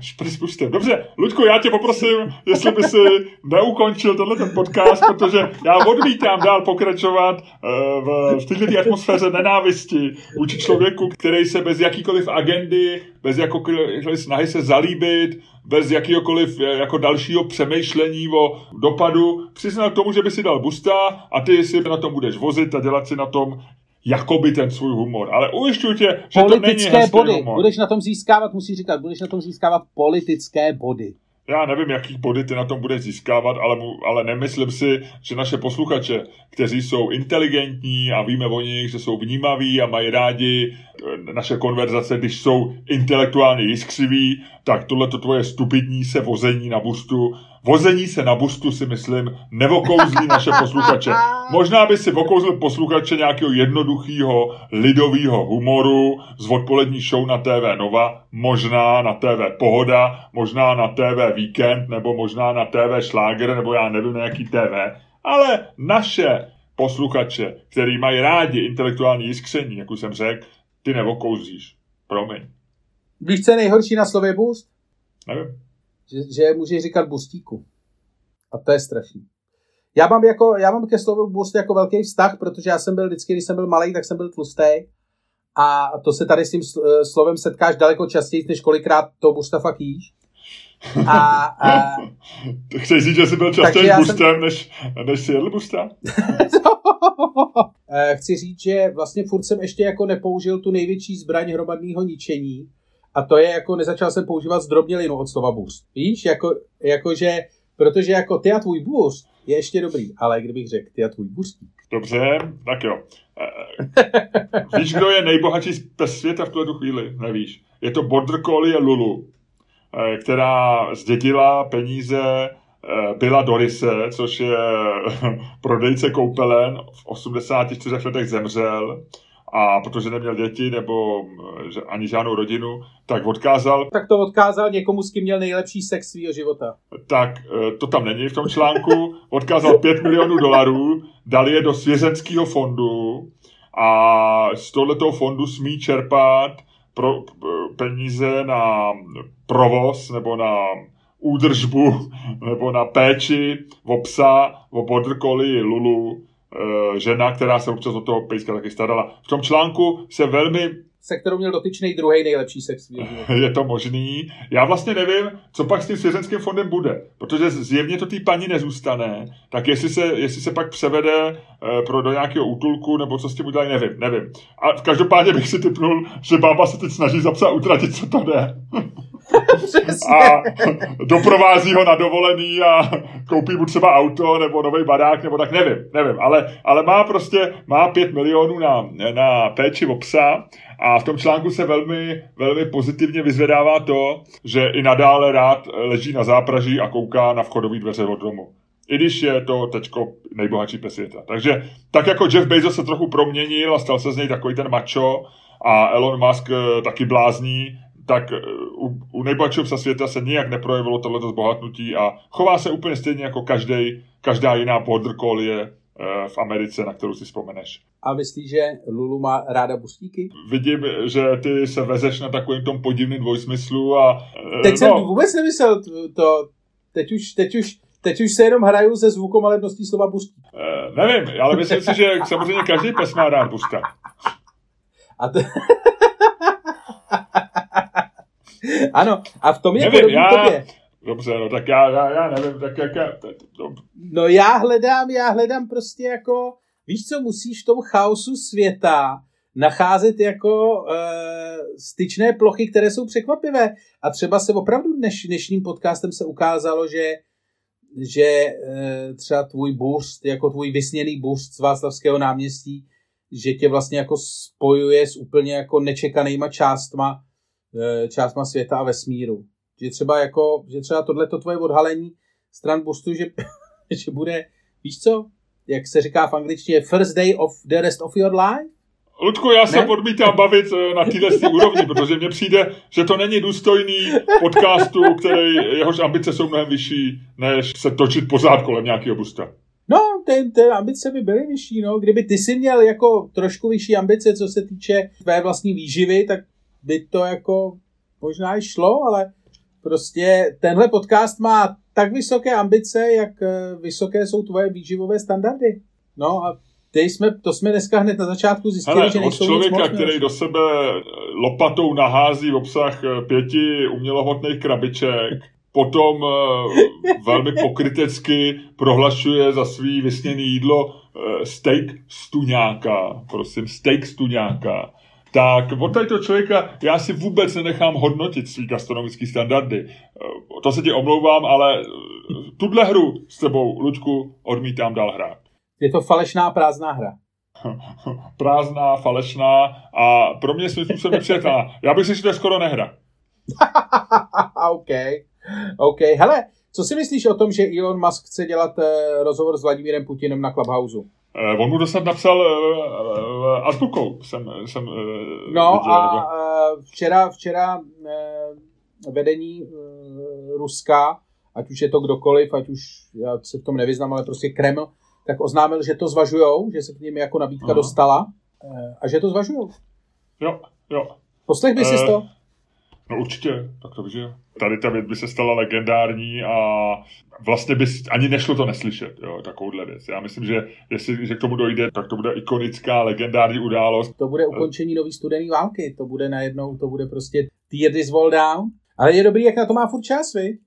Špris pustem. Dobře, Luďku, já tě poprosím, jestli by si neukončil tenhle ten podcast, protože já odmítám dál pokračovat uh, v, v této atmosféře nenávisti vůči člověku, který se bez jakýkoliv agendy, bez jakoukoliv snahy se zalíbit, bez jakýkoliv eh, jako dalšího přemýšlení o dopadu, přiznal k tomu, že by si dal busta a ty si na tom budeš vozit a dělat si na tom jakoby ten svůj humor. Ale ujišťuji tě, že politické to není body. humor. Budeš na tom získávat, musíš říkat, budeš na tom získávat politické body. Já nevím, jaký body ty na tom budeš získávat, ale, mu, ale nemyslím si, že naše posluchače, kteří jsou inteligentní a víme o nich, že jsou vnímaví a mají rádi eh, naše konverzace, když jsou intelektuálně jiskřiví, tak tohle to tvoje stupidní se vození na bustu Vození se na bustu si myslím nevokouzlí naše posluchače. [LAUGHS] Možná by si vokouzl posluchače nějakého jednoduchého lidového humoru z odpolední show na TV Nova, možná na TV Pohoda, možná na TV Víkend, nebo možná na TV Šláger, nebo já nevím na jaký TV. Ale naše posluchače, který mají rádi intelektuální jiskření, jak už jsem řekl, ty nevokouzíš. Promiň. Víš, co je nejhorší na slově boost? Nevím že, že můžeš říkat bustíku. A to je strašný. Já mám, jako, já mám ke slovu bust jako velký vztah, protože já jsem byl vždycky, když jsem byl malý, tak jsem byl tlustý. A to se tady s tím eh, slovem setkáš daleko častěji, než kolikrát to busta fakt jíš. A, a... [LAUGHS] Chceš říct, že jsi byl častěji bustem, jsem... než, než si jedl busta? [LAUGHS] Eh, chci říct, že vlastně furt jsem ještě jako nepoužil tu největší zbraň hromadného ničení, a to je jako, nezačal jsem používat zdrobnělinu od slova boost. Víš, jako, jako že, protože jako ty a tvůj boost je ještě dobrý, ale kdybych řekl ty a tvůj boostík. Dobře, tak jo. E, víš, kdo je nejbohatší pes světa v tuhle chvíli? Nevíš. Je to Border Collie Lulu, e, která zdědila peníze e, byla Dorise, což je [LAUGHS] prodejce koupelen, v 84 letech zemřel a protože neměl děti nebo že ani žádnou rodinu, tak odkázal... Tak to odkázal někomu, s kým měl nejlepší sex svého života. Tak e, to tam není v tom článku. Odkázal 5 milionů dolarů, dal je do svěřenského fondu a z tohoto fondu smí čerpat pro, peníze na provoz nebo na údržbu [LAUGHS] nebo na péči o psa, o border collie Lulu Eh, žena, která se občas o toho pejska taky starala. V tom článku se velmi se kterou měl dotyčný druhý nejlepší sex. [LAUGHS] Je to možný. Já vlastně nevím, co pak s tím svěřenským fondem bude, protože zjevně to té paní nezůstane, tak jestli se, jestli se pak převede uh, pro, do nějakého útulku, nebo co s tím udělají, nevím, nevím. A každopádně bych si typnul, že bába se teď snaží zapsat utratit, co to jde. [LAUGHS] a doprovází ho na dovolený a koupí mu třeba auto nebo nový barák, nebo tak nevím, nevím, ale, ale má prostě, má pět milionů na, na péči o psa a v tom článku se velmi, velmi pozitivně vyzvedává to, že i nadále rád leží na zápraží a kouká na vchodové dveře od domu. I když je to teďko nejbohatší pes světa. Takže tak jako Jeff Bezos se trochu proměnil a stal se z něj takový ten macho a Elon Musk taky blázní, tak eh, u, u nejbohatšího psa světa se nijak neprojevilo tohleto zbohatnutí a chová se úplně stejně jako každý, každá jiná border collie eh, v Americe, na kterou si vzpomeneš. A myslíš, že Lulu má ráda bustíky? Vidím, že ty se vezeš na takovým tom podivným dvojsmyslu a... Eh, teď no. jsem vůbec nemyslel to, teď už, teď už, Teď už se jenom hraju se zvukomalebností slova bustík. Uh, nevím, ale myslím si, že samozřejmě každý pes má rád busta. A to... [LAUGHS] [LAUGHS] ano, a v tom je nevím, já... tobě. Dobře, no tak já, já, já nevím, tak jak já... No já hledám, já hledám prostě jako víš co, musíš v tom chaosu světa nacházet jako uh, styčné plochy, které jsou překvapivé. A třeba se opravdu dneš, dnešním podcastem se ukázalo, že že uh, třeba tvůj burst, jako tvůj vysněný burst z Václavského náměstí, že tě vlastně jako spojuje s úplně jako nečekanýma částma, částma světa a vesmíru. Že třeba jako, že třeba tohleto tvoje odhalení stran burstu, že, [LAUGHS] že bude, víš co, jak se říká v angličtině, first day of the rest of your life, Ludku, já se odmítám bavit eh, na této úrovni, protože mně přijde, že to není důstojný podcastu, který jehož ambice jsou mnohem vyšší, než se točit pořád kolem nějakého busta. No, ty, ty ambice by byly vyšší, no. Kdyby ty si měl jako trošku vyšší ambice, co se týče tvé vlastní výživy, tak by to jako možná i šlo, ale prostě tenhle podcast má tak vysoké ambice, jak eh, vysoké jsou tvoje výživové standardy. No a ty jsme, to jsme dneska hned na začátku zjistili, Hele, že nejsou od člověka, moc který do sebe lopatou nahází obsah eh, pěti umělohmotných krabiček, potom eh, velmi pokrytecky prohlašuje za svý vysněný jídlo steak stuňáka, prosím, steak stuňáka, tak od tohoto člověka já si vůbec nenechám hodnotit svý gastronomický standardy. To se ti omlouvám, ale tuhle hru s tebou, Luďku, odmítám dál hrát. Je to falešná prázdná hra. [LAUGHS] prázdná, falešná a pro mě svým způsobem nepřijatelná. Já bych si že to je skoro nehra. [LAUGHS] OK. OK. Hele, co si myslíš o tom, že Elon Musk chce dělat eh, rozhovor s Vladimírem Putinem na Clubhouse? Eh, on mu dostat napsal uh, azbukou. Jsem, jsem, uh, no viděl, a nebo... včera, včera uh, vedení uh, Ruska, ať už je to kdokoliv, ať už já se v tom nevyznám, ale prostě Kreml, tak oznámil, že to zvažujou, že se k ním jako nabídka Aha. dostala a že to zvažujou. Jo, jo. Poslech by si to? No určitě, tak to že tady ta věc by se stala legendární a vlastně by ani nešlo to neslyšet, jo, takovouhle věc. Já myslím, že jestli že k tomu dojde, tak to bude ikonická, legendární událost. To bude ukončení nový studený války, to bude najednou, to bude prostě tear this wall down. Ale je dobrý, jak na to má furt čas, vy?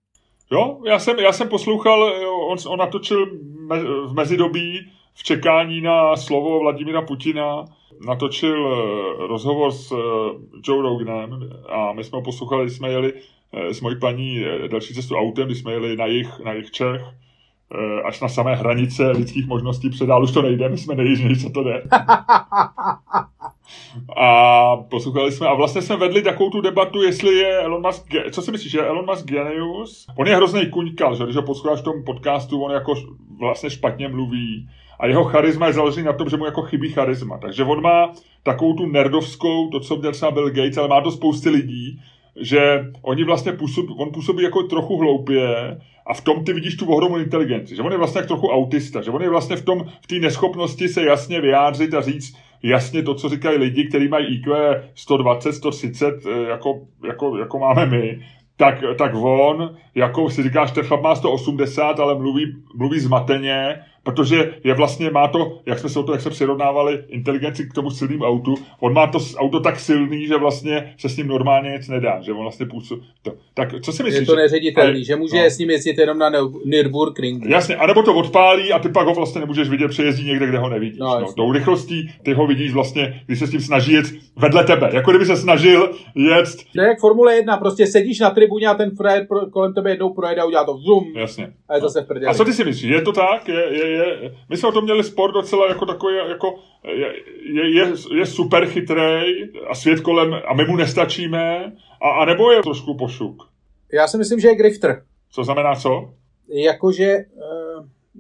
Jo, já jsem, já jsem poslouchal, on, on natočil me, v mezidobí v čekání na slovo Vladimíra Putina, natočil eh, rozhovor s eh, Joe Roganem a my jsme ho poslouchali, jsme jeli eh, s mojí paní další cestu autem, když jsme jeli na jich, na jich Čech, až na samé hranice lidských možností předál, už to nejde, my jsme nejižněji, co to jde. [LAUGHS] A poslouchali jsme, a vlastně jsme vedli takovou tu debatu, jestli je Elon Musk, co si myslíš, je Elon Musk genius? On je hrozný kuňkal, že když ho posloucháš v tom podcastu, on jako vlastně špatně mluví a jeho charisma je založený na tom, že mu jako chybí charisma. Takže on má takovou tu nerdovskou, to, co měl třeba Bill Gates, ale má to spousty lidí, že oni vlastně působí, on působí jako trochu hloupě a v tom ty vidíš tu ohromnou inteligenci, že on je vlastně jak trochu autista, že on je vlastně v tom, v té neschopnosti se jasně vyjádřit a říct jasně to, co říkají lidi, kteří mají IQ 120, 130, eh, jako, jako, jako máme my, tak, tak on, jako si říkáš, ten chlap má 180, ale mluví, mluví zmateně protože je vlastně, má to, jak jsme se o to, jak se přirovnávali, inteligenci k tomu silným autu, on má to auto tak silný, že vlastně se s ním normálně nic nedá, že on vlastně působí. To. Tak co si myslíš? Je to neředitelný, že může no. s ním jezdit jenom na Nürburgring. Jasně, anebo to odpálí a ty pak ho vlastně nemůžeš vidět, přejezdí někde, kde ho nevidíš. No, no, tou rychlostí ty ho vidíš vlastně, když se s tím snaží jet vedle tebe, jako kdyby se snažil jet. To je jak Formule 1, prostě sedíš na tribuně a ten frajer kolem tebe jednou projede a udělá to zoom. Jasně. A je zase v A co ty si myslíš? Je to tak? Je, je, je, my jsme o tom měli sport docela jako takový, jako je, je, je, je super chytrej a svět kolem, a my mu nestačíme, a, a nebo je trošku pošuk? Já si myslím, že je grifter. Co znamená co? Jakože,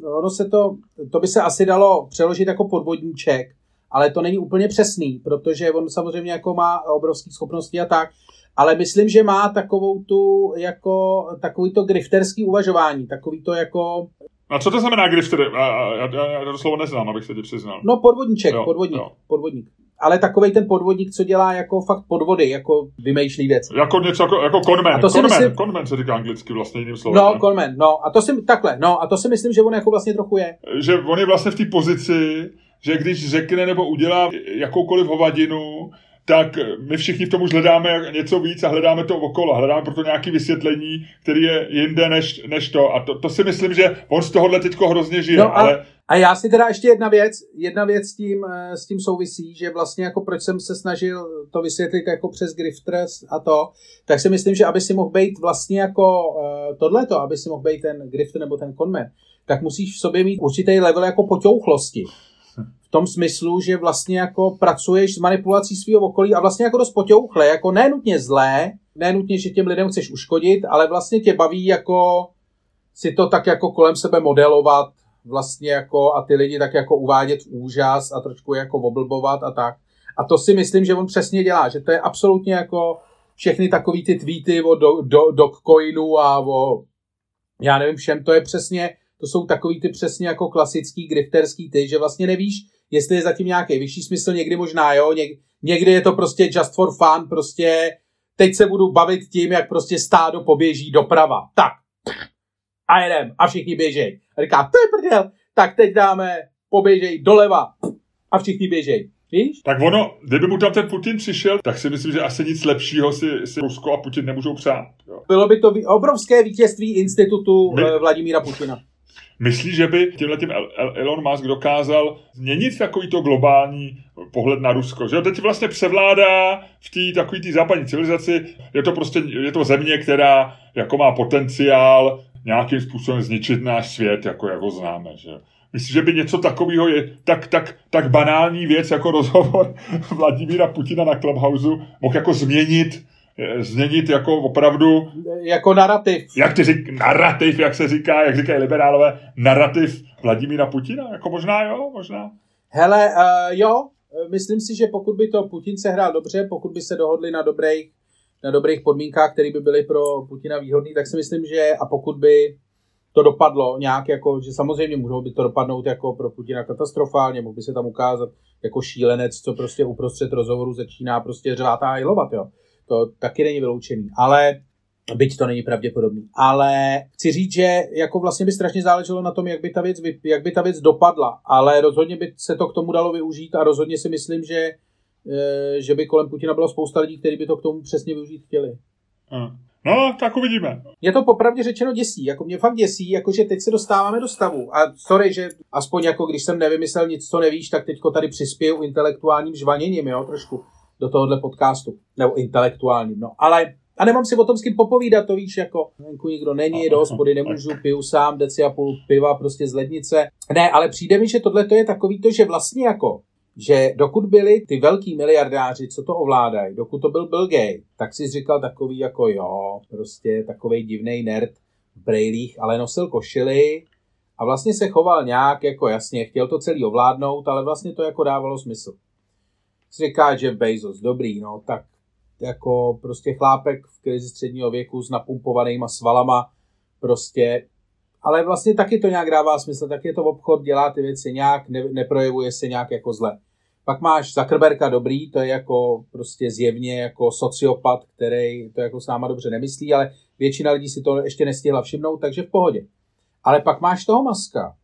uh, ono se to, to by se asi dalo přeložit jako podvodníček, ale to není úplně přesný, protože on samozřejmě jako má obrovské schopnosti a tak, ale myslím, že má takovou tu, jako, takový to grifterský uvažování, takový to jako, a co to znamená grifter? Já, já, já, já to slovo neznám, abych se ti přiznal. No podvodníček, jo, podvodník, jo. podvodník. Ale takový ten podvodník, co dělá jako fakt podvody, jako vymýšlí věc. Jako něco jako, jako conman. A to conman, myslím... conman se říká anglicky vlastně jiným slovem. No, conman, no. A to si, takhle, no. A to si myslím, že on jako vlastně trochu je. Že on je vlastně v té pozici, že když řekne nebo udělá jakoukoliv hovadinu, tak my všichni v tom už hledáme něco víc a hledáme to okolo. Hledáme proto nějaké vysvětlení, který je jinde než, než to. A to, to si myslím, že on z tohohle teďko hrozně žije. No a, ale... A já si teda ještě jedna věc, jedna věc s tím, eh, s tím souvisí, že vlastně jako proč jsem se snažil to vysvětlit jako přes Grifters a to, tak si myslím, že aby si mohl být vlastně jako uh, tohleto, aby si mohl být ten Grifter nebo ten Conman, tak musíš v sobě mít určitý level jako poťouchlosti. V tom smyslu, že vlastně jako pracuješ s manipulací svého okolí a vlastně jako dost poťouchle, jako nenutně zlé, nenutně, že těm lidem chceš uškodit, ale vlastně tě baví jako si to tak jako kolem sebe modelovat vlastně jako a ty lidi tak jako uvádět v úžas a trošku jako oblbovat a tak. A to si myslím, že on přesně dělá, že to je absolutně jako všechny takový ty tweety o do, do, Dogecoinu a o já nevím všem, to je přesně, to jsou takový ty přesně jako klasický grifterský ty, že vlastně nevíš, jestli je zatím nějaký vyšší smysl, někdy možná jo, něk, někdy je to prostě just for fun, prostě teď se budu bavit tím, jak prostě stádo poběží doprava. Tak, a jedem a všichni běžej. A říká, to je prdel, tak teď dáme, poběžej doleva a všichni běžej. Víš? Tak ono, kdyby mu tam ten Putin přišel, tak si myslím, že asi nic lepšího si, si Rusko a Putin nemůžou přát. Jo. Bylo by to obrovské vítězství institutu My... Eh, Vladimíra Putina. Myslíš, že by tímhle tím Elon Musk dokázal změnit takový to globální pohled na Rusko? Že teď vlastně převládá v té takový té západní civilizaci, je to prostě je to země, která jako má potenciál nějakým způsobem zničit náš svět, jako, jak ho známe. Že? Myslím, že by něco takového je tak, tak, tak banální věc jako [LAUGHS] rozhovor Vladimíra Putina na Clubhouse mohl jako změnit změnit jako opravdu... Jako narrativ. Jak ty řík, narrativ, jak se říká, jak říkají liberálové, narrativ Vladimíra Putina, jako možná jo, možná. Hele, uh, jo, myslím si, že pokud by to Putin se hrál dobře, pokud by se dohodli na dobrých na dobrých podmínkách, které by byly pro Putina výhodné, tak si myslím, že a pokud by to dopadlo nějak jako, že samozřejmě můžou by to dopadnout jako pro Putina katastrofálně, mohl by se tam ukázat jako šílenec, co prostě uprostřed rozhovoru začíná prostě řvát a hajlovat, jo. To taky není vyloučený, ale byť to není pravděpodobný. Ale chci říct, že jako vlastně by strašně záleželo na tom, jak by ta věc, jak by ta věc dopadla, ale rozhodně by se to k tomu dalo využít a rozhodně si myslím, že Eh, že by kolem Putina bylo spousta lidí, kteří by to k tomu přesně využít chtěli. No, tak uvidíme. Mě to popravdě řečeno děsí, jako mě fakt děsí, jako že teď se dostáváme do stavu. A sorry, že aspoň jako když jsem nevymyslel nic, co nevíš, tak teďko tady přispěju intelektuálním žvaněním, jo, trošku do tohohle podcastu. Nebo intelektuálním, no. Ale a nemám si o tom s kým popovídat, to víš, jako venku nikdo není, do hospody nemůžu, piju sám, deci a půl piva prostě z lednice. Ne, ale přijde mi, že tohle to je takový to, že vlastně jako že dokud byli ty velký miliardáři, co to ovládají, dokud to byl Bill Gates, tak si říkal takový jako jo, prostě takový divný nerd v brejlích, ale nosil košily a vlastně se choval nějak jako jasně, chtěl to celý ovládnout, ale vlastně to jako dávalo smysl. Si říká, že Bezos, dobrý, no, tak jako prostě chlápek v krizi středního věku s napumpovanýma svalama, prostě ale vlastně taky to nějak dává smysl, tak je to obchod, dělá ty věci nějak, ne, neprojevuje se nějak jako zle. Pak máš Zuckerberga dobrý, to je jako prostě zjevně jako sociopat, který to jako s náma dobře nemyslí, ale většina lidí si to ještě nestihla všimnout, takže v pohodě. Ale pak máš toho Maska,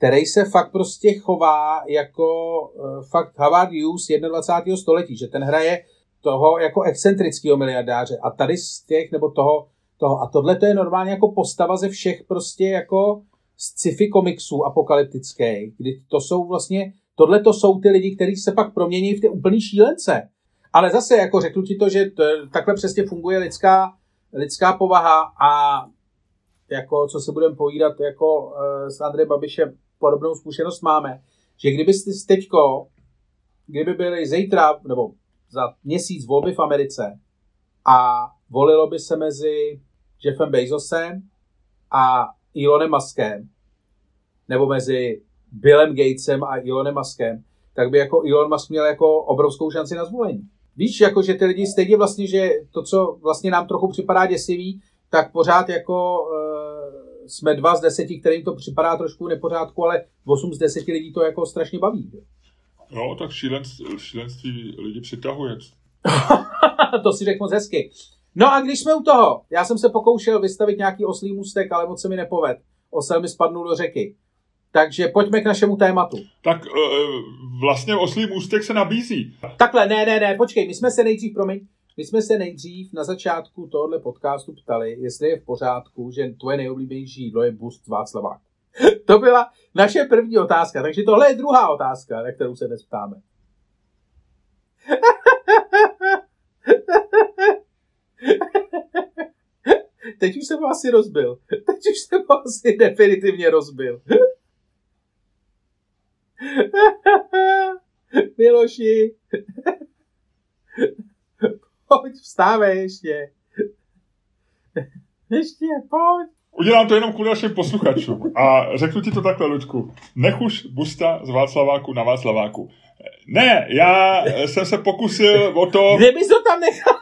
který se fakt prostě chová jako uh, fakt Harvard Hughes 21. století, že ten hraje toho jako excentrického miliardáře a tady z těch, nebo toho, toho, a tohle to je normálně jako postava ze všech prostě jako sci-fi komiksů apokalyptické, kdy to jsou vlastně Tohle to jsou ty lidi, kteří se pak promění v ty úplný šílence. Ale zase, jako řeknu ti to, že to, takhle přesně funguje lidská, lidská povaha a jako, co se budeme povídat, jako uh, s Andrejem Babišem podobnou zkušenost máme, že kdyby jste teďko, kdyby byly zítra, nebo za měsíc volby v Americe a volilo by se mezi Jeffem Bezosem a Elonem Muskem, nebo mezi Billem Gatesem a Elonem Muskem, tak by jako Elon Musk měl jako obrovskou šanci na zvolení. Víš, jako že ty lidi stejně vlastně, že to, co vlastně nám trochu připadá děsivý, tak pořád jako uh, jsme dva z deseti, kterým to připadá trošku nepořádku, ale 8 z deseti lidí to jako strašně baví. No, tak šílenství, šílenství lidi přitahuje. [LAUGHS] to si řekl moc hezky. No a když jsme u toho, já jsem se pokoušel vystavit nějaký oslý můstek, ale moc se mi nepoved. Osel mi spadnul do řeky. Takže pojďme k našemu tématu. Tak uh, vlastně oslý můstek se nabízí. Takhle, ne, ne, ne, počkej, my jsme se nejdřív, promiň, my jsme se nejdřív na začátku tohohle podcastu ptali, jestli je v pořádku, že tvoje nejoblíbenější jídlo je bust Václaváku. [LAUGHS] To byla naše první otázka, takže tohle je druhá otázka, na kterou se dnes ptáme. [LAUGHS] Teď už jsem ho asi rozbil. Teď už jsem ho asi definitivně rozbil. [LAUGHS] Miloši. Pojď, vstávej ještě. Ještě, pojď. Udělám to jenom kvůli našim posluchačům. A řeknu ti to takhle, Luďku. Nech už busta z Václaváku na Václaváku. Ne, já jsem se pokusil o to... Kde bys to tam nechal?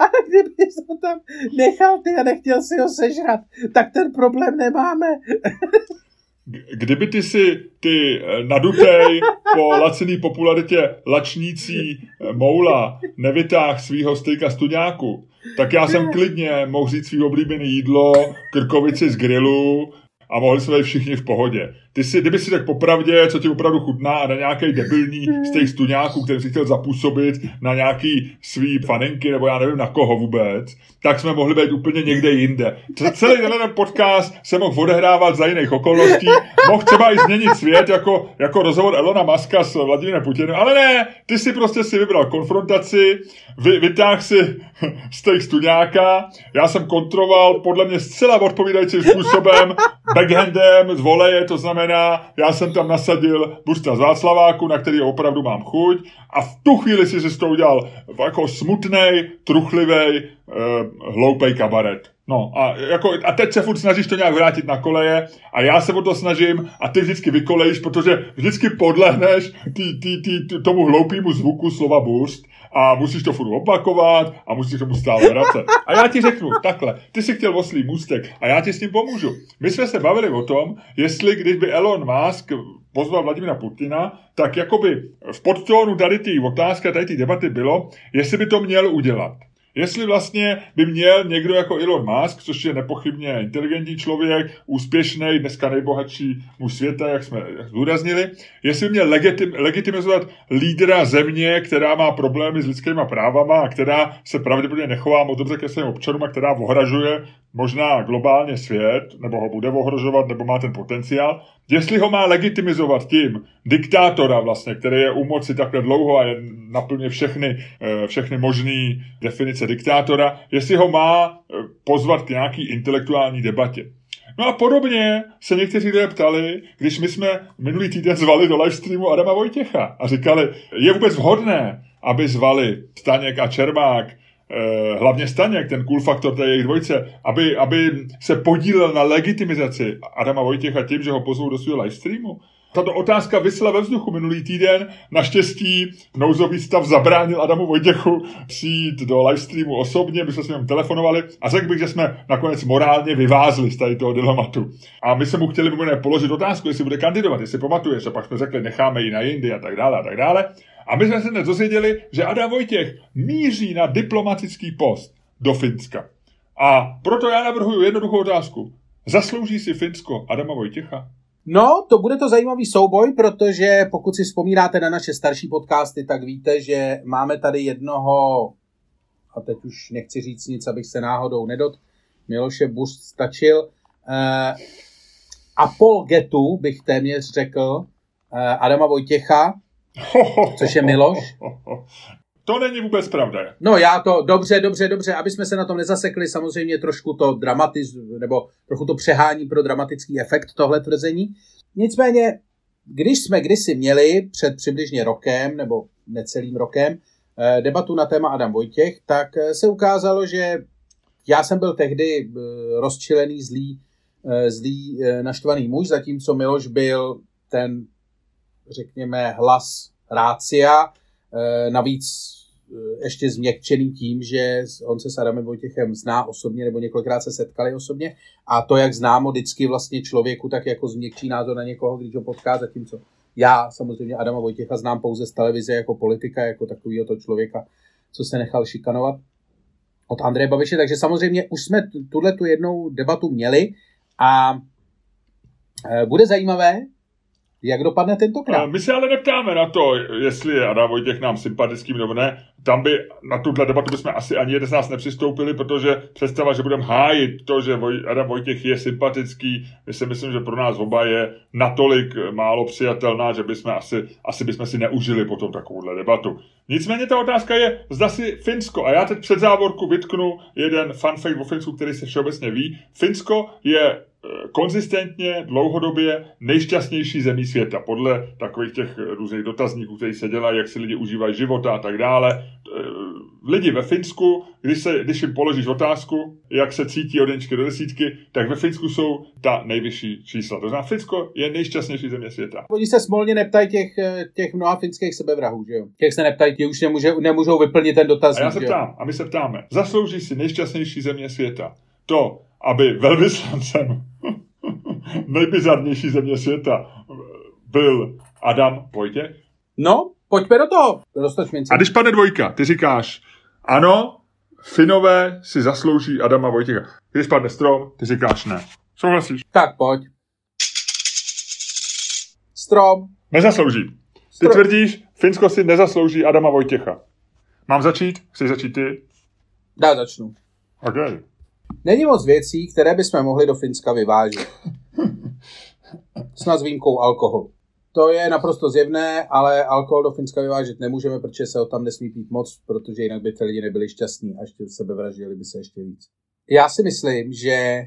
A kdybys to tam nechal ty a nechtěl si ho sežrat, tak ten problém nemáme. Kdyby ty si ty eh, nadutej po laciný popularitě lačnící eh, moula nevytáh svýho stejka stuďáku, tak já jsem klidně mohl říct svý oblíbené jídlo, krkovici z grilu a mohli jsme být všichni v pohodě. Ty si, kdyby si tak popravdě, co ti opravdu chutná a na nějaký debilní z těch stuňáků, který si chtěl zapůsobit na nějaký svý faninky, nebo já nevím na koho vůbec, tak jsme mohli být úplně někde jinde. Celý ten podcast se mohl odehrávat za jiných okolností, mohl třeba i změnit svět, jako, jako rozhovor Elona Muska s Vladimírem Putinem, ale ne, ty si prostě si vybral konfrontaci, vy, vytáhl si z těch stuňáka, já jsem kontroloval podle mě zcela odpovídajícím způsobem, backhandem z voleje, to znamená já jsem tam nasadil busta z Václaváku, na který opravdu mám chuť a v tu chvíli si si to udělal jako smutnej, truchlivej, uh, hloupej kabaret. No a, jako, a teď se furt snažíš to nějak vrátit na koleje a já se o to snažím a ty vždycky vykolejíš, protože vždycky podlehneš tý, tý, tý, tý, tomu hloupému zvuku slova boost a musíš to furt opakovat a musíš tomu stále vracet. A já ti řeknu, takhle, ty jsi chtěl oslý můstek a já ti s tím pomůžu. My jsme se bavili o tom, jestli když by Elon Musk pozval Vladimira Putina, tak jakoby v podtónu tady té otázky, tady té debaty bylo, jestli by to měl udělat. Jestli vlastně by měl někdo jako Elon Musk, což je nepochybně inteligentní člověk, úspěšný, dneska nejbohatší muž světa, jak jsme zdůraznili, jestli by měl legitim, legitimizovat lídra země, která má problémy s lidskými právama a která se pravděpodobně nechová moc dobře ke svým občanům a která ohražuje možná globálně svět, nebo ho bude ohrožovat, nebo má ten potenciál, jestli ho má legitimizovat tím diktátora vlastně, který je u moci takhle dlouho a je naplně všechny, eh, všechny možné definice diktátora, jestli ho má eh, pozvat k nějaký intelektuální debatě. No a podobně se někteří lidé ptali, když jsme minulý týden zvali do livestreamu Adama Vojtěcha a říkali, je vůbec vhodné, aby zvali Staněk a Čermák hlavně Staněk, ten cool faktor té jejich dvojce, aby, aby se podílel na legitimizaci Adama Vojtěcha tím, že ho pozvou do svého livestreamu. Tato otázka vysela ve vzduchu minulý týden. Naštěstí nouzový stav zabránil Adamu Vojtěchu přijít do livestreamu osobně, my jsme s ním telefonovali a řekl bych, že jsme nakonec morálně vyvázli z tady toho dilematu. A my jsme mu chtěli mimo položit otázku, jestli bude kandidovat, jestli pamatuješ, a pak jsme řekli, necháme ji na jindy a tak dále a tak dále. A my jsme se dnes dozvěděli, že Adam Vojtěch míří na diplomatický post do Finska. A proto já navrhuji jednoduchou otázku. Zaslouží si Finsko Adama Vojtěcha? No, to bude to zajímavý souboj, protože pokud si vzpomínáte na naše starší podcasty, tak víte, že máme tady jednoho, a teď už nechci říct nic, abych se náhodou nedot, Miloše Bust stačil, eh, apolgetu, bych téměř řekl, eh, Adama Vojtěcha, [LAUGHS] Což je Miloš? To není vůbec pravda. No já to, dobře, dobře, dobře, aby jsme se na tom nezasekli, samozřejmě trošku to dramatiz, nebo trochu to přehání pro dramatický efekt tohle tvrzení. Nicméně, když jsme kdysi měli před přibližně rokem, nebo necelým rokem, eh, debatu na téma Adam Vojtěch, tak eh, se ukázalo, že já jsem byl tehdy eh, rozčilený, zlý, zlý naštvaný muž, zatímco Miloš byl ten řekněme, hlas rácia, eh, navíc eh, ještě změkčený tím, že on se s Adamem Vojtěchem zná osobně nebo několikrát se setkali osobně. A to, jak známo vždycky vlastně člověku, tak jako změkčí názor na někoho, když ho potká, zatímco já samozřejmě Adama Vojtěcha znám pouze z televize jako politika, jako takového to člověka, co se nechal šikanovat od Andreje Babiše, takže samozřejmě už jsme tuhle tu jednou debatu měli a eh, bude zajímavé, Jak dopadne tentokrát? My se ale neptáme na to, jestli je Adam Vojtěch nám sympatický nebo ne. Tam by na tuhle debatu bychom asi ani jeden z nás nepřistoupili, protože představa, že budeme hájit to, že Adam Vojtěch je sympatický, my si myslím, že pro nás oba je natolik málo přijatelná, že bychom asi, asi bychom si neužili potom takovouhle debatu. Nicméně ta otázka je, zda si Finsko, a já teď před závorku vytknu jeden fun fact o Finsku, který se všeobecně ví. Finsko je Eh, konzistentně, dlouhodobě nejšťastnější zemí světa. Podle takových těch různých dotazníků, které se dělají, jak si lidi užívají života a tak dále. Eh, lidi ve Finsku, když, se, když jim položíš otázku, jak se cítí od jedničky do desítky, tak ve Finsku jsou ta nejvyšší čísla. To znamená, Finsko je nejšťastnější země světa. Oni se smolně neptají těch, eh, těch mnoha finských sebevrahů, že jo? Těch se neptají, ti už nemůže, nemůžou vyplnit ten dotazník. A já se ptám, a my se ptáme, zaslouží si nejšťastnější země světa to, aby velvyslancem [LAUGHS] nejbizarnější země světa byl Adam Vojtěch? No, pojďme do toho. A když padne dvojka, ty říkáš, ano, Finové si zaslouží Adama Vojtěcha. Když padne strom, ty říkáš ne. Souhlasíš? Tak pojď. Strom. Nezaslouží. Ty strom. tvrdíš, Finsko si nezaslouží Adama Vojtěcha. Mám začít? Chceš začít ty? Dá, začnu. Okay. Není moc věcí, které bychom mohli do Finska vyvážet. Snad s výjimkou alkoholu. To je naprosto zjevné, ale alkohol do Finska vyvážet nemůžeme, protože se ho tam nesmí pít moc, protože jinak by ty lidi nebyli šťastní a ještě sebevraždili by se ještě víc. Já si myslím, že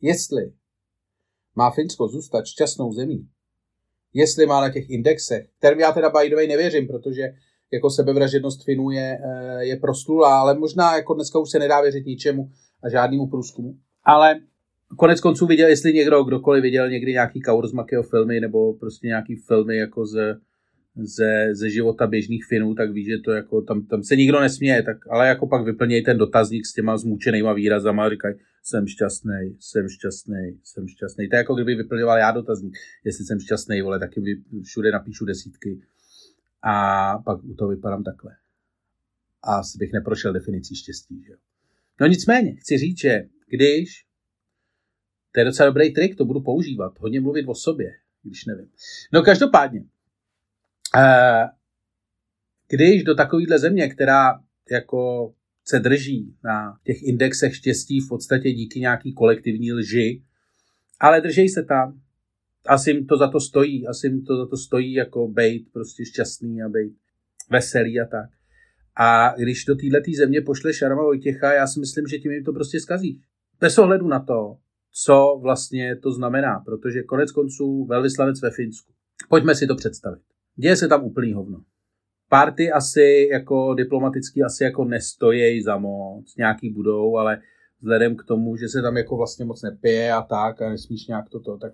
jestli má Finsko zůstat šťastnou zemí, jestli má na těch indexech, kterým já teda by nevěřím, protože jako sebevražednost Finů je, eh, je proslulá, ale možná jako dneska už se nedá věřit ničemu, a žádnému průzkumu. Ale konec konců viděl, jestli někdo, kdokoliv viděl někdy nějaký Kaursmakého filmy nebo prostě nějaký filmy jako ze, ze, ze života běžných Finů, tak ví, že to jako, tam, tam se nikdo nesměje, tak, ale jako pak vyplněj ten dotazník s těma zmučenýma výrazama a říkají, jsem šťastný, jsem šťastný, jsem šťastný. To je jako kdyby vyplňoval já dotazník, jestli jsem šťastný, vole, taky všude napíšu desítky a pak u toho vypadám takhle. A asi bych neprošel definicí štěstí, že jo. No nicméně, chci říct, že když, to je docela dobrý trik, to budu používat, hodně mluvit o sobě, když nevím. No každopádně, eh, když do takovéhle země, která jako se drží na těch indexech štěstí v podstatě díky nějaký kolektivní lži, ale držej se tam. Asi jim to za to stojí, asi jim to za to stojí jako bejt prostě šťastný a bejt veselý a tak. A když do této země pošle Šarma Vojtěcha, já si myslím, že tím jim to prostě skazí. Bez ohledu na to, co vlastně to znamená, protože konec konců velvyslanec ve Finsku. Pojďme si to představit. Děje se tam úplný hovno. Party asi jako diplomaticky asi jako nestojí za moc, nějaký budou, ale vzhledem k tomu, že se tam jako vlastně moc nepije a tak a nesmíš nějak toto, tak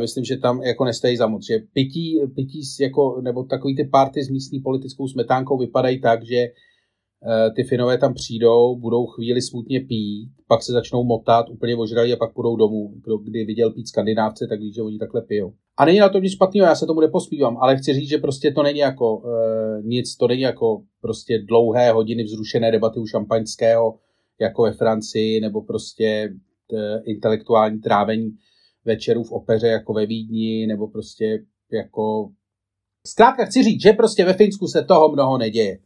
myslím, že tam jako nestojí za moc. Že pití, pití jako, nebo takový ty party s místní politickou smetánkou vypadají tak, že uh, ty Finové tam přijdou, budou chvíli smutně pít, pak se začnou motat, úplně ožralí a pak půjdou domů. Kdo kdy viděl pít skandinávce, tak ví, že oni takhle pijou. A není na tom nic špatného, já se tomu nepospívám, ale chci říct, že prostě to není jako uh, nic, to není jako prostě dlouhé hodiny vzrušené debaty u šampaňského, jako ve Francii, nebo prostě intelektuální trávení večerů v opeře jako ve Vídni, nebo prostě jako... Zkrátka chci říct, že prostě ve Finsku se toho mnoho neděje.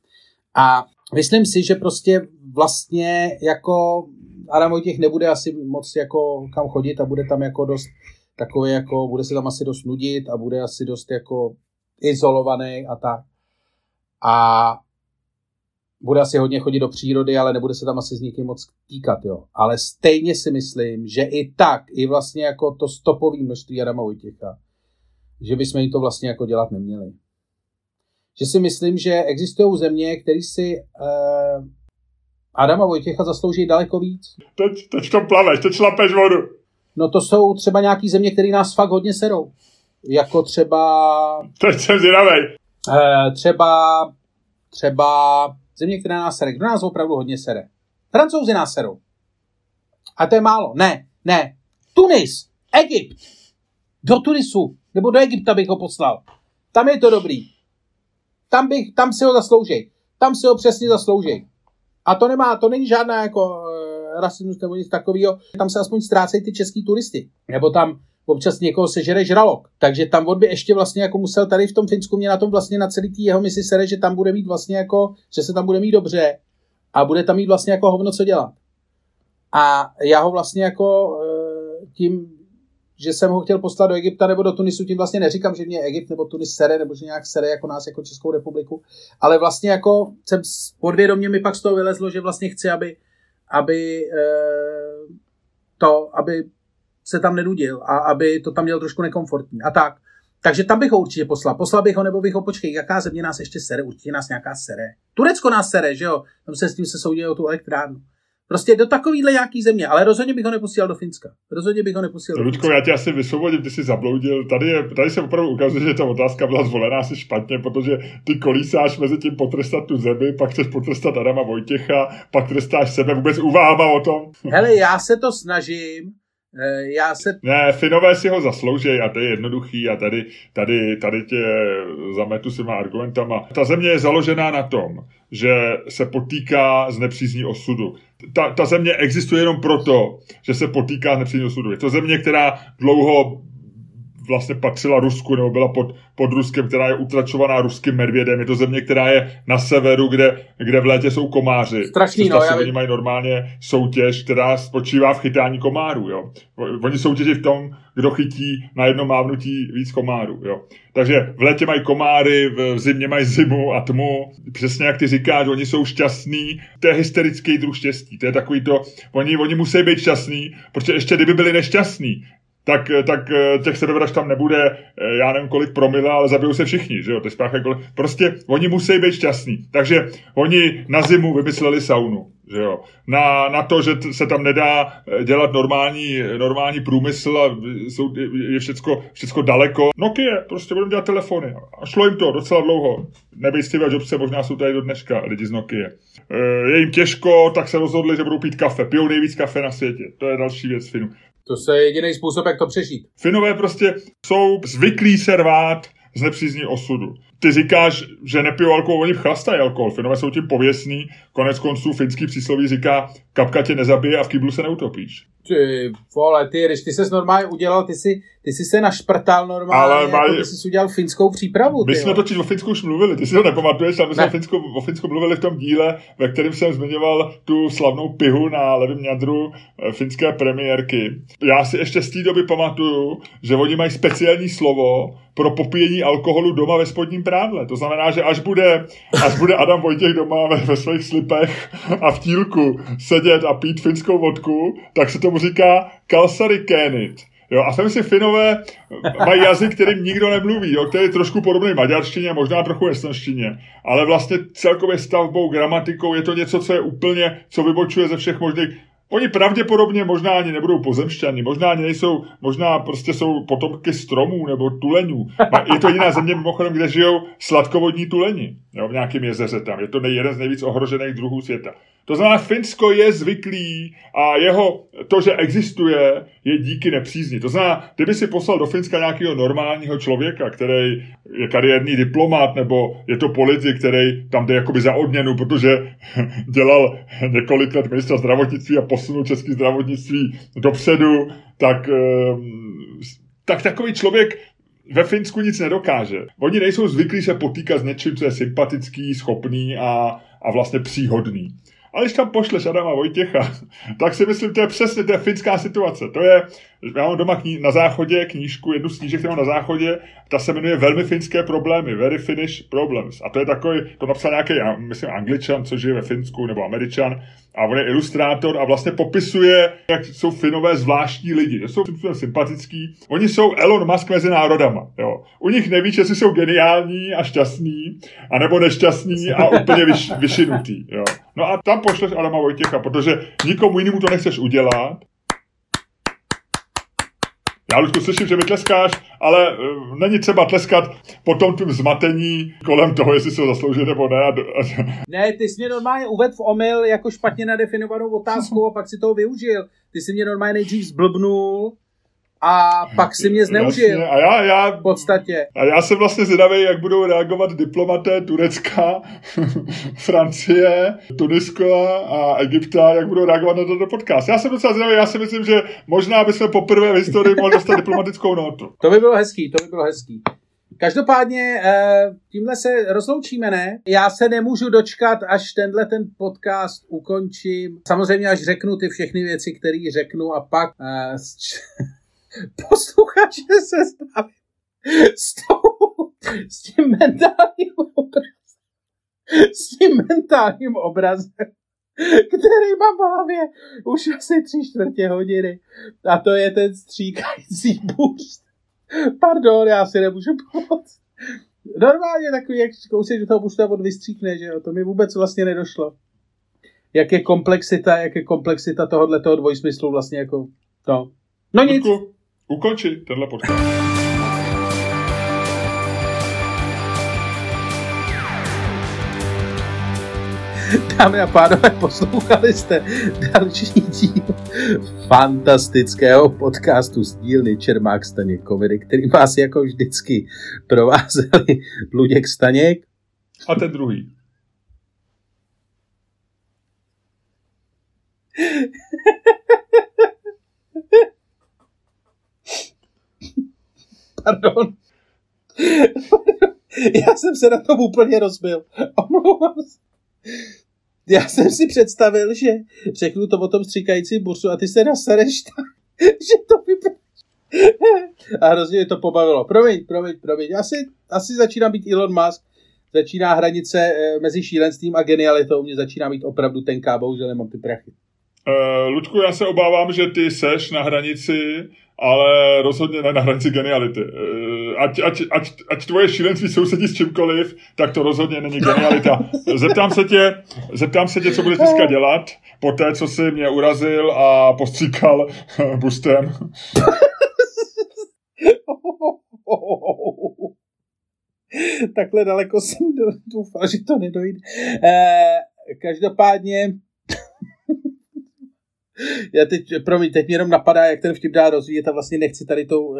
A myslím si, že prostě vlastně jako Adam Vojtěch nebude asi moc jako kam chodit a bude tam jako dost takový jako, bude se tam asi dost nudit a bude asi dost jako izolovaný a tak. A bude asi hodně chodit do přírody, ale nebude se tam asi s nikým moc týkat, jo. Ale stejně si myslím, že i tak, i vlastně jako to stopové množství Adama Vojtěcha, že bychom jim to vlastně jako dělat neměli. Že si myslím, že existují země, které si uh, Adama Vojtěcha zaslouží daleko víc. Teď, teď to plaveš, teď šlapeš vodu. No to jsou třeba nějaký země, které nás fakt hodně serou. Jako třeba... Teď jsem zvědavej. Uh, třeba, třeba Země, která nás sere. Kdo nás opravdu hodně sere? Francouzi nás serou. A to je málo. Ne, ne. Tunis, Egypt. Do Tunisu, nebo do Egypta bych ho poslal. Tam je to dobrý. Tam, bych, tam si ho zaslouží. Tam si ho přesně zaslouží. A to nemá, to není žádná jako uh, rasismus nebo nic takového. Tam se aspoň ztrácejí ty český turisty. Nebo tam občas někoho sežere žralok. Takže tam on by ještě vlastně jako musel tady v tom Finsku mě na tom vlastně na celý tý jeho misi sere, že tam bude mít vlastně jako, že se tam bude mít dobře a bude tam mít vlastně jako hovno co dělat. A já ho vlastně jako eh, tím, že jsem ho chtěl poslat do Egypta nebo do Tunisu, tím vlastně neříkám, že mě Egypt nebo Tunis sere, nebo že nějak sere jako nás, jako Českou republiku, ale vlastně jako jsem podvědomě mi pak z toho vylezlo, že vlastně chci, aby, aby eh, to, aby se tam nenudil a aby to tam měl trošku nekomfortní a tak. Takže tam bych ho určitě poslal. Poslal bych ho, nebo bych ho počkej, jaká země nás ještě sere, určitě nás nějaká sere. Turecko nás sere, že jo? Tam se s tím se soudí o tu elektrárnu. Prostě do takovýhle nějaký země, ale rozhodně bych ho neposílal do Finska. Rozhodně bych ho neposílal. Ludko, já tě asi vysvobodím, ty jsi zabloudil. Tady, je, tady se opravdu ukazuje, že ta otázka byla zvolená asi špatně, protože ty kolísáš mezi tím potrestat tu zemi, pak chceš potrestat Adama Vojtěcha, pak trestáš sebe vůbec uváhama o tom. Hele, já se to snažím, já se... Ne, Finové si ho zaslouží a to je jednoduchý a tady, tady, tady tě zametu s těma argumentama. Ta země je založená na tom, že se potýká s nepřízní osudu. Ta, ta země existuje jenom proto, že se potýká s nepřízní osudu. Je to země, která dlouho vlastně patřila Rusku nebo byla pod, pod Ruskem, která je utračovaná ruským medvědem. Je to země, která je na severu, kde, kde v létě jsou komáři. Strašný, no. Já... Oni mají normálně soutěž, která spočívá v chytání komárů. Jo. Oni soutěží v tom, kdo chytí na jedno mávnutí víc komárů. Jo. Takže v létě mají komáry, v zimě mají zimu a tmu. Přesně jak ty říkáš, oni jsou šťastní. To je hysterický druh štěstí. To je takový to, oni, oni musí být šťastní, protože ještě kdyby byli nešťastní, tak, tak eh, těch sebevražd tam nebude, eh, já nevím kolik promile, ale zabijou se všichni, že jo, ty spáchají kolik. Prostě oni musí být šťastní. Takže oni na zimu vymysleli saunu, že jo. Na, na to, že se tam nedá eh, dělat normální, normální průmysl a jsou, je všecko, všecko daleko. Nokia, prostě budeme dělat telefony. A šlo jim to docela dlouho. Nebej Steve Jobse, možná jsou tady do dneška lidi z Nokia. Je jim těžko, tak se rozhodli, že budou pít kafe. Pijou nejvíc kafe na světě. To je další věc Finu. To je jediný způsob, jak to přežít. Finové prostě jsou zvyklí se rvát z nepřízní osudu. Ty říkáš, že nepijou alkohol, oni chlastají alkohol. Finové jsou tím pověstní. Konec konců finský přísloví říká, kapka tě nezabije a v kýblu se neutopíš. Ty vole, ty, když ty ses normálně udělal, ty si, ty si se našprtal normálně, Ale maj... jako ty jsi udělal finskou přípravu. My jsme totiž o Finsku už mluvili, ty si to nepamatuješ, ale my jsme o Finsku, o Finsku mluvili v tom díle, ve kterém jsem zmiňoval tu slavnou pihu na levém jadru eh, finské premiérky. Já si ještě z té doby pamatuju, že oni mají speciální slovo pro popíjení alkoholu doma ve spodním prádle. To znamená, že až bude, až bude Adam Vojtěch doma ve, ve svých slipech a v tílku sedět a pít finskou vodku, tak se tomu říká kalsary kenit. Jo, a jsem si Finové mají jazyk, kterým nikdo nemluví, jo, který je trošku podobný maďarštině, možná trochu estonštině, ale vlastně celkově stavbou, gramatikou je to něco, co je úplně, co vybočuje ze všech možných Oni pravděpodobně možná ani nebudou pozemšťani, možná ani nejsou, možná prostě jsou potomky stromů nebo tuleňů. Je to jiná země mimochodem, kde žijou sladkovodní tuleni, jo, v nějakém jezeře tam. Je to jeden z nejvíc ohrožených druhů světa. To znamená, Finsko je zvyklý a jeho, to, že existuje, je díky nepřízni. To znamená, kdyby si poslal do Finska nějakého normálního člověka, který je kariérní diplomat, nebo je to politik, který tam jde jakoby za odměnu, protože [LAUGHS] dělal několik let ministra zdravotnictví a posunul české zdravotnictví dopředu, tak, ehm, tak takový člověk ve Finsku nic nedokáže. Oni nejsou zvyklí se potýkat s něčím, co je sympatický, schopný a, a vlastně příhodný. Ale když tam pošleš Adama Vojtěcha, [LAUGHS] tak si myslím, to je přesně, to je finská situace. To je, já mám doma kní, na záchodě knížku, jednu z knížek, kterou na záchodě, ta se jmenuje Velmi finské problémy, Very Finnish Problems. A to je takový, to napsal nějaký, myslím, angličan, co žije ve Finsku, nebo američan, a on je ilustrátor a vlastně popisuje, jak jsou Finové zvláštní lidi. Že jsou sympatický. Oni jsou Elon Musk mezi národama. Jo. U nich nevíš, jestli jsou geniální a šťastní, anebo nešťastní a úplně vyš, vyšinutý. Jo. No a tam pošleš Adama Vojtěcha, protože nikomu jinému to nechceš udělat. Já už slyším, že mi tleskáš, ale uh, není třeba tleskat po tom tím zmatení kolem toho, jestli se ho zaslouží nebo ne. [LAUGHS] ne, ty jsi mě normálně uvedl v omyl jako špatně nadefinovanou otázku a pak si toho využil. Ty jsi mě normálně nejdřív zblbnul a pak si mě zneužil. Jasně, a já, já, v podstatě. A já jsem vlastně zvědavý, jak budou reagovat diplomaté Turecka, [LAUGHS] Francie, Tunisko a Egypta, jak budou reagovat na tento podcast. Já jsem docela zvědavý, já si myslím, že možná bychom poprvé v historii mohli dostat diplomatickou notu. To by bylo hezký, to by bylo hezký. Každopádně eh, tímhle se rozloučíme, ne? Já se nemůžu dočkat, až tenhle ten podcast ukončím. Samozřejmě, až řeknu ty všechny věci, které řeknu a pak uh, [LAUGHS] posluchače se stavím s, s tím mentálním obrazem. S tím mentálním obrazem který mám v hlavě už asi tři čtvrtě hodiny. A to je ten stříkající bůř. Pardon, já si nemůžu pomoct. Normálně takový, jak kousek do toho busta od vystříkne, že jo, to mi vůbec vlastně nedošlo. Jak je komplexita, jak je komplexita tohohle toho dvojsmyslu vlastně jako, no. No nic. Ukonči tenhle podcast. Dámy a pánové, poslouchali jste další díl fantastického podcastu z dílny Čermák Staněk Komedy, který vás jako vždycky provázeli Luděk Staněk. A ten druhý. Pardon. [LAUGHS] Já jsem se na tom úplně rozbil. Omlouvám se já jsem si představil, že řeknu to o tom stříkajícím bursu a ty se nasereš tak, [LAUGHS] že to vypadá. [LAUGHS] A hrozně mě to pobavilo. Promiň, promiň, promiň. Asi, asi začíná být Elon Musk. Začíná hranice eh, mezi šílenstvím a genialitou. Mě začíná mít opravdu tenká, bohužel nemám ty prachy. Uh, Ludku, já se obávám, že ty seš na hranici, ale rozhodně ne na hranici geniality. Uh, ať, ať, ať, ať tvoje šílenství sousedí s čímkoliv, tak to rozhodně není genialita. [LAUGHS] Zeptám se tě, zeptám se tě, co budeš dneska dělat, po té, co jsi mě urazil a postříkal [LAUGHS] bustem. [LAUGHS] Takhle daleko jsem doufal, že to nedojde. Eh, každopádně já teď, promiň, teď mě jenom napadá, jak ten vtip dá rozvíjet a vlastně nechci tady to... Uh,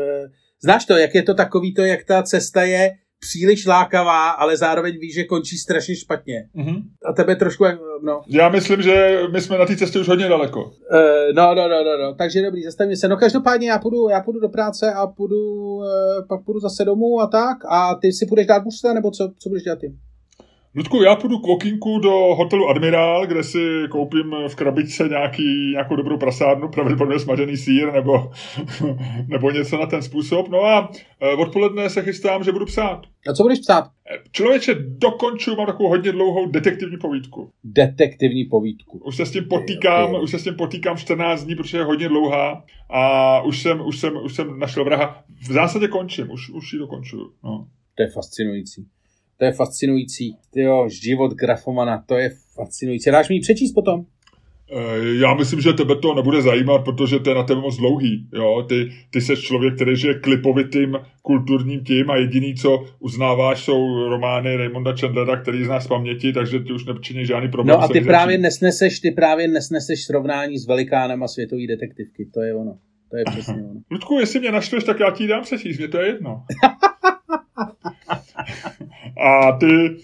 znáš to, jak je to takový to, jak ta cesta je příliš lákavá, ale zároveň víš, že končí strašně špatně. Mm-hmm. A tebe trošku, no. Já myslím, že my jsme na té cestě už hodně daleko. Uh, no, no, no, no, no, takže dobrý, zastavím se. No každopádně já půjdu, já půjdu do práce a půjdu, uh, pak půjdu zase domů a tak a ty si půjdeš dát busta, nebo co, co budeš dělat ty? Ludku, já půjdu k okinku do hotelu Admirál, kde si koupím v krabičce nějaký, nějakou dobrou prasárnu, pravděpodobně smažený sír nebo, [LAUGHS] nebo něco na ten způsob. No a e, odpoledne se chystám, že budu psát. A co budeš psát? E, člověče, dokončuju, mám takovou hodně dlouhou detektivní povídku. Detektivní povídku. Už se s tím potýkám, už se s tím potýkám 14 dní, protože je hodně dlouhá a už jsem, už jsem, už jsem našel vraha. V zásadě končím, už, už ji dokončuju. No. To je fascinující. To je fascinující. Jo, život grafomana, to je fascinující. Dáš mi přečíst potom? Eh, já myslím, že tebe to nebude zajímat, protože to je na tebe moc dlouhý. Jo? Ty, ty jsi člověk, který žije klipovitým kulturním tím a jediný, co uznáváš, jsou romány Raymonda Chandlera, který znáš z paměti, takže ty už nečiní žádný problém. No a ty právě nesneseš, ty právě nesneseš srovnání s velikánem a světový detektivky. To je ono. To je přesně ono. Ludku, jestli mě naštveš, tak já ti dám přečíst, mě to je jedno. [LAUGHS] A ty...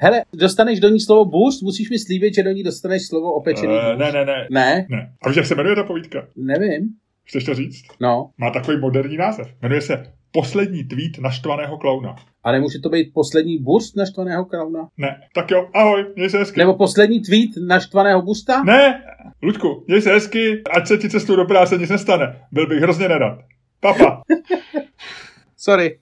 Hele, dostaneš do ní slovo boost, musíš mi slíbit, že do ní dostaneš slovo opečený uh, Ne, ne, ne. Ne? Ne. A víš, jak se jmenuje ta povídka? Nevím. Chceš to říct? No. Má takový moderní název. Jmenuje se Poslední tweet naštvaného klauna. A nemůže to být poslední boost naštvaného klauna? Ne. Tak jo, ahoj, měj se hezky. Nebo poslední tweet naštvaného busta? Ne, Luďku, měj se hezky, ať se ti cestu do práce nic nestane. Byl bych hrozně nerad. Papa. [LAUGHS] Sorry.